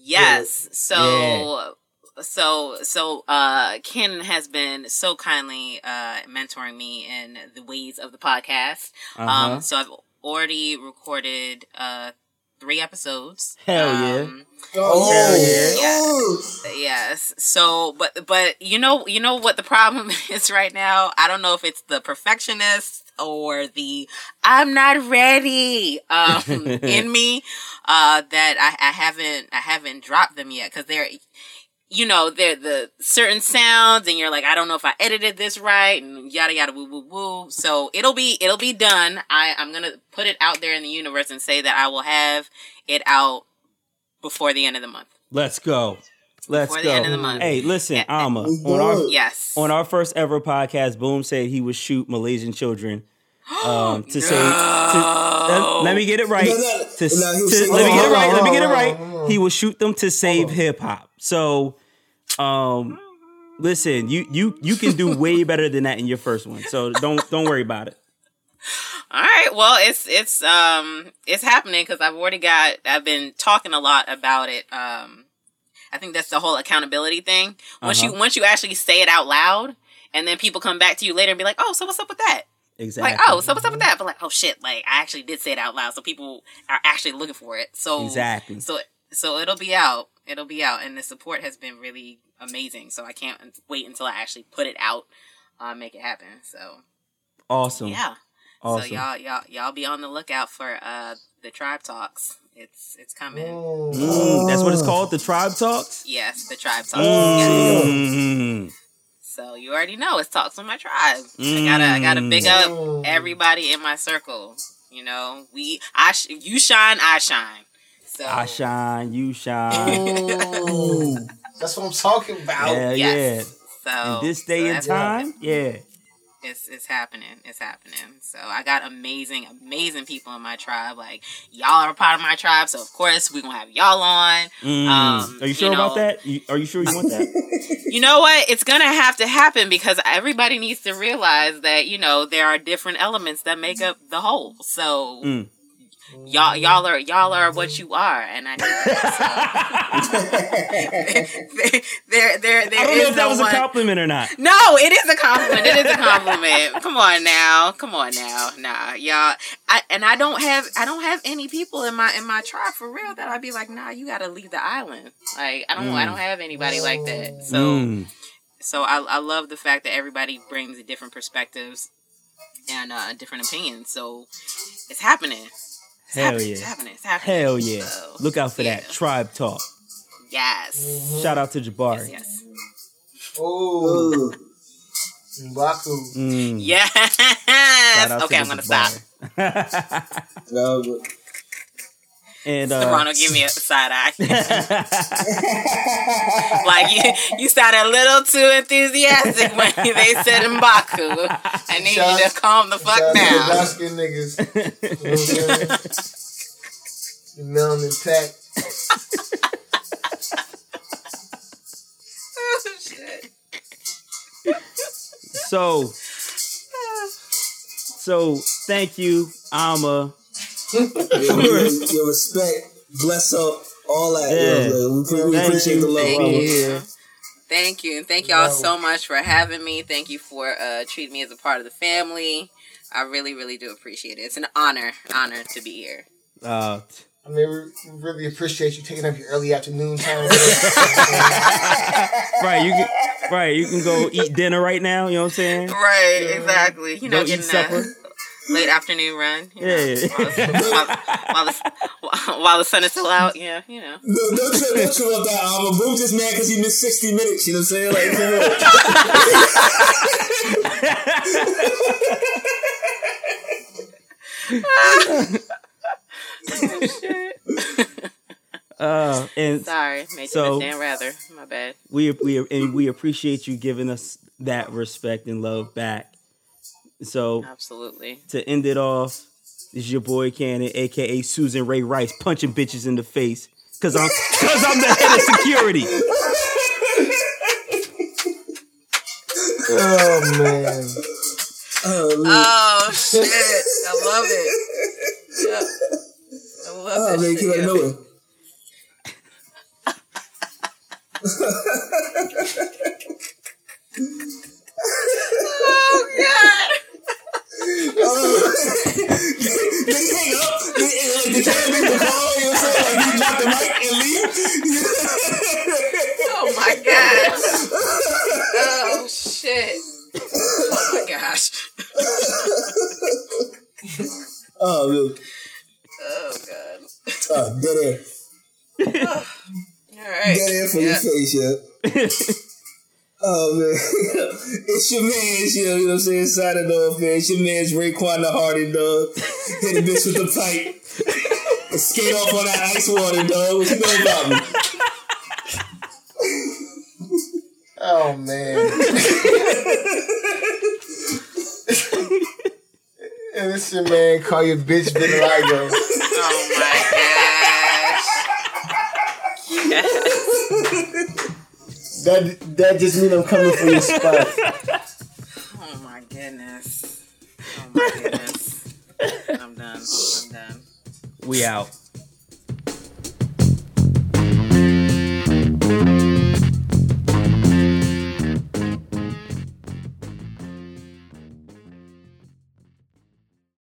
Yes. So so so uh Ken has been so kindly uh mentoring me in the ways of the podcast. Uh-huh. Um so I've already recorded uh three episodes. Hell yeah. Um, Oh, Yes. Yes. So, but but you know you know what the problem is right now. I don't know if it's the perfectionist or the I'm not ready um, in me uh, that I, I haven't I haven't dropped them yet because they're you know they're the certain sounds and you're like I don't know if I edited this right and yada yada woo woo woo. So it'll be it'll be done. I I'm gonna put it out there in the universe and say that I will have it out before the end of the month. Let's go. Let's Before go. the end of the month. Hey, listen, Yeah. Ama. On our Yes. on our first ever podcast, Boom said he would shoot Malaysian children um, to say. To, let, let me get it right. No, no, To, no, he to- saying- let me get it right. Let me get it right. He will shoot them to save hip hop. So, um, listen, you you you can do way better than that in your first one. So don't don't worry about it. All right. Well, it's it's um it's happening because I've already got I've been talking a lot about it. Um, I think that's the whole accountability thing. Once Uh-huh. you once you actually say it out loud, and then people come back to you later and be like, "Oh, so what's up with that?" Exactly. Like, "Oh, so what's up with that?" But like, "Oh shit!" Like, I actually did say it out loud, so people are actually looking for it. So Exactly. So so it'll be out. It'll be out, and the support has been really amazing. So I can't wait until I actually put it out, uh, make it happen. So Awesome. yeah. Awesome. So y'all y'all y'all be on the lookout for uh the tribe talks. It's it's coming. Mm, that's what it's called. The tribe talks. Yes, the tribe talks. Yes. Mm. So you already know it's talks with my tribe. I gotta I gotta big mm. up everybody in my circle. You know, we I sh- you shine, I shine. So I shine, you shine. Oh. That's what I'm talking about. Hell yeah. So In this day so and that's- time, yeah. It's it's happening. It's happening. So I got amazing, amazing people in my tribe. Like y'all are a part of my tribe, so of course we're gonna have y'all on. Mm. Um, Are you sure know, about that? Are you sure you want that? You know what? It's gonna have to happen because everybody needs to realize that you know there are different elements that make up the whole. So Mm. Y'all y'all are y'all are what you are, and I need that. So. there there there I don't know if that no was one- a compliment or not. No, it is a compliment. It is a compliment. Come on now. Come on now. Nah, y'all. I and I don't have I don't have any people in my in my tribe for real that I'd be like, nah, you gotta leave the island. Like I don't I Mm. don't have anybody like that. So Mm. so I I love the fact that everybody brings different perspectives and uh different opinions. So it's happening. It's Hell happening. yeah. It's happening. It's happening. Hell yeah. So, Look out for that. Tribe talk. yes. Shout out to Jabari. Yes. Oh. Mbaku. Mm. Yes. Okay, I'm gonna Jabari. stop. And uh, Toronto, give me a side eye. like you, you sounded a little too enthusiastic when they said Mbaku. I need you to calm the fuck Shout out to down. Dark skinned niggas. You know what I'm saying? The melanin so so thank you, Ama. your, your, your respect, bless up, all that. Yeah. yo, we, we Thank appreciate you. the love. Thank bro. you. Thank you. And thank y'all so much for having me. Thank you for uh, treating me as a part of the family. I really, really do appreciate it. It's an honor, honor to be here. Uh, I mean, we we really appreciate you taking up your early afternoon time. Right, you can right, you can go eat dinner right now, you know what I'm saying? Right, exactly. You know, Go eat supper. that late afternoon run. you know, Yeah. while, while, the, while the sun is still out. Yeah, you know. No, don't trip, don't trip about that album. Boom just mad because he missed 60 minutes. You know what I'm saying? Like, for Uh, and Sorry, made so you miss Dan Rather. My bad. we we and we appreciate you giving us that respect and love back. So Absolutely. to end it off, this is your boy Cannon, aka Susan Ray Rice, punching bitches in the face. Cause I'm cause I'm the head of security. oh man. Oh shit! I love it. Yeah. I love Oh, that man, shit. keep it yeah. moving. Oh god! Did he hang up? Did, like, did Cannon make the call? You know what I'm saying? Like, he dropped the mic and leave? Oh my god! Oh shit! Oh my gosh! Oh, man. Oh god! Oh, dead air. All right. Dead air for your Yeah. face, yeah. Oh man, it's your man's, you know, you know what I'm saying? Signing off, man. It's your man's Raekwon the Hardy, dog. Hit a bitch with the pipe. And skate off on that ice water, dog. What you know about me? Oh man. and this your man call your bitch vitiligo. Oh my gosh! Yes. That that just means I'm coming for your spot. Oh my goodness. Oh my goodness. I'm done. I'm done. We out.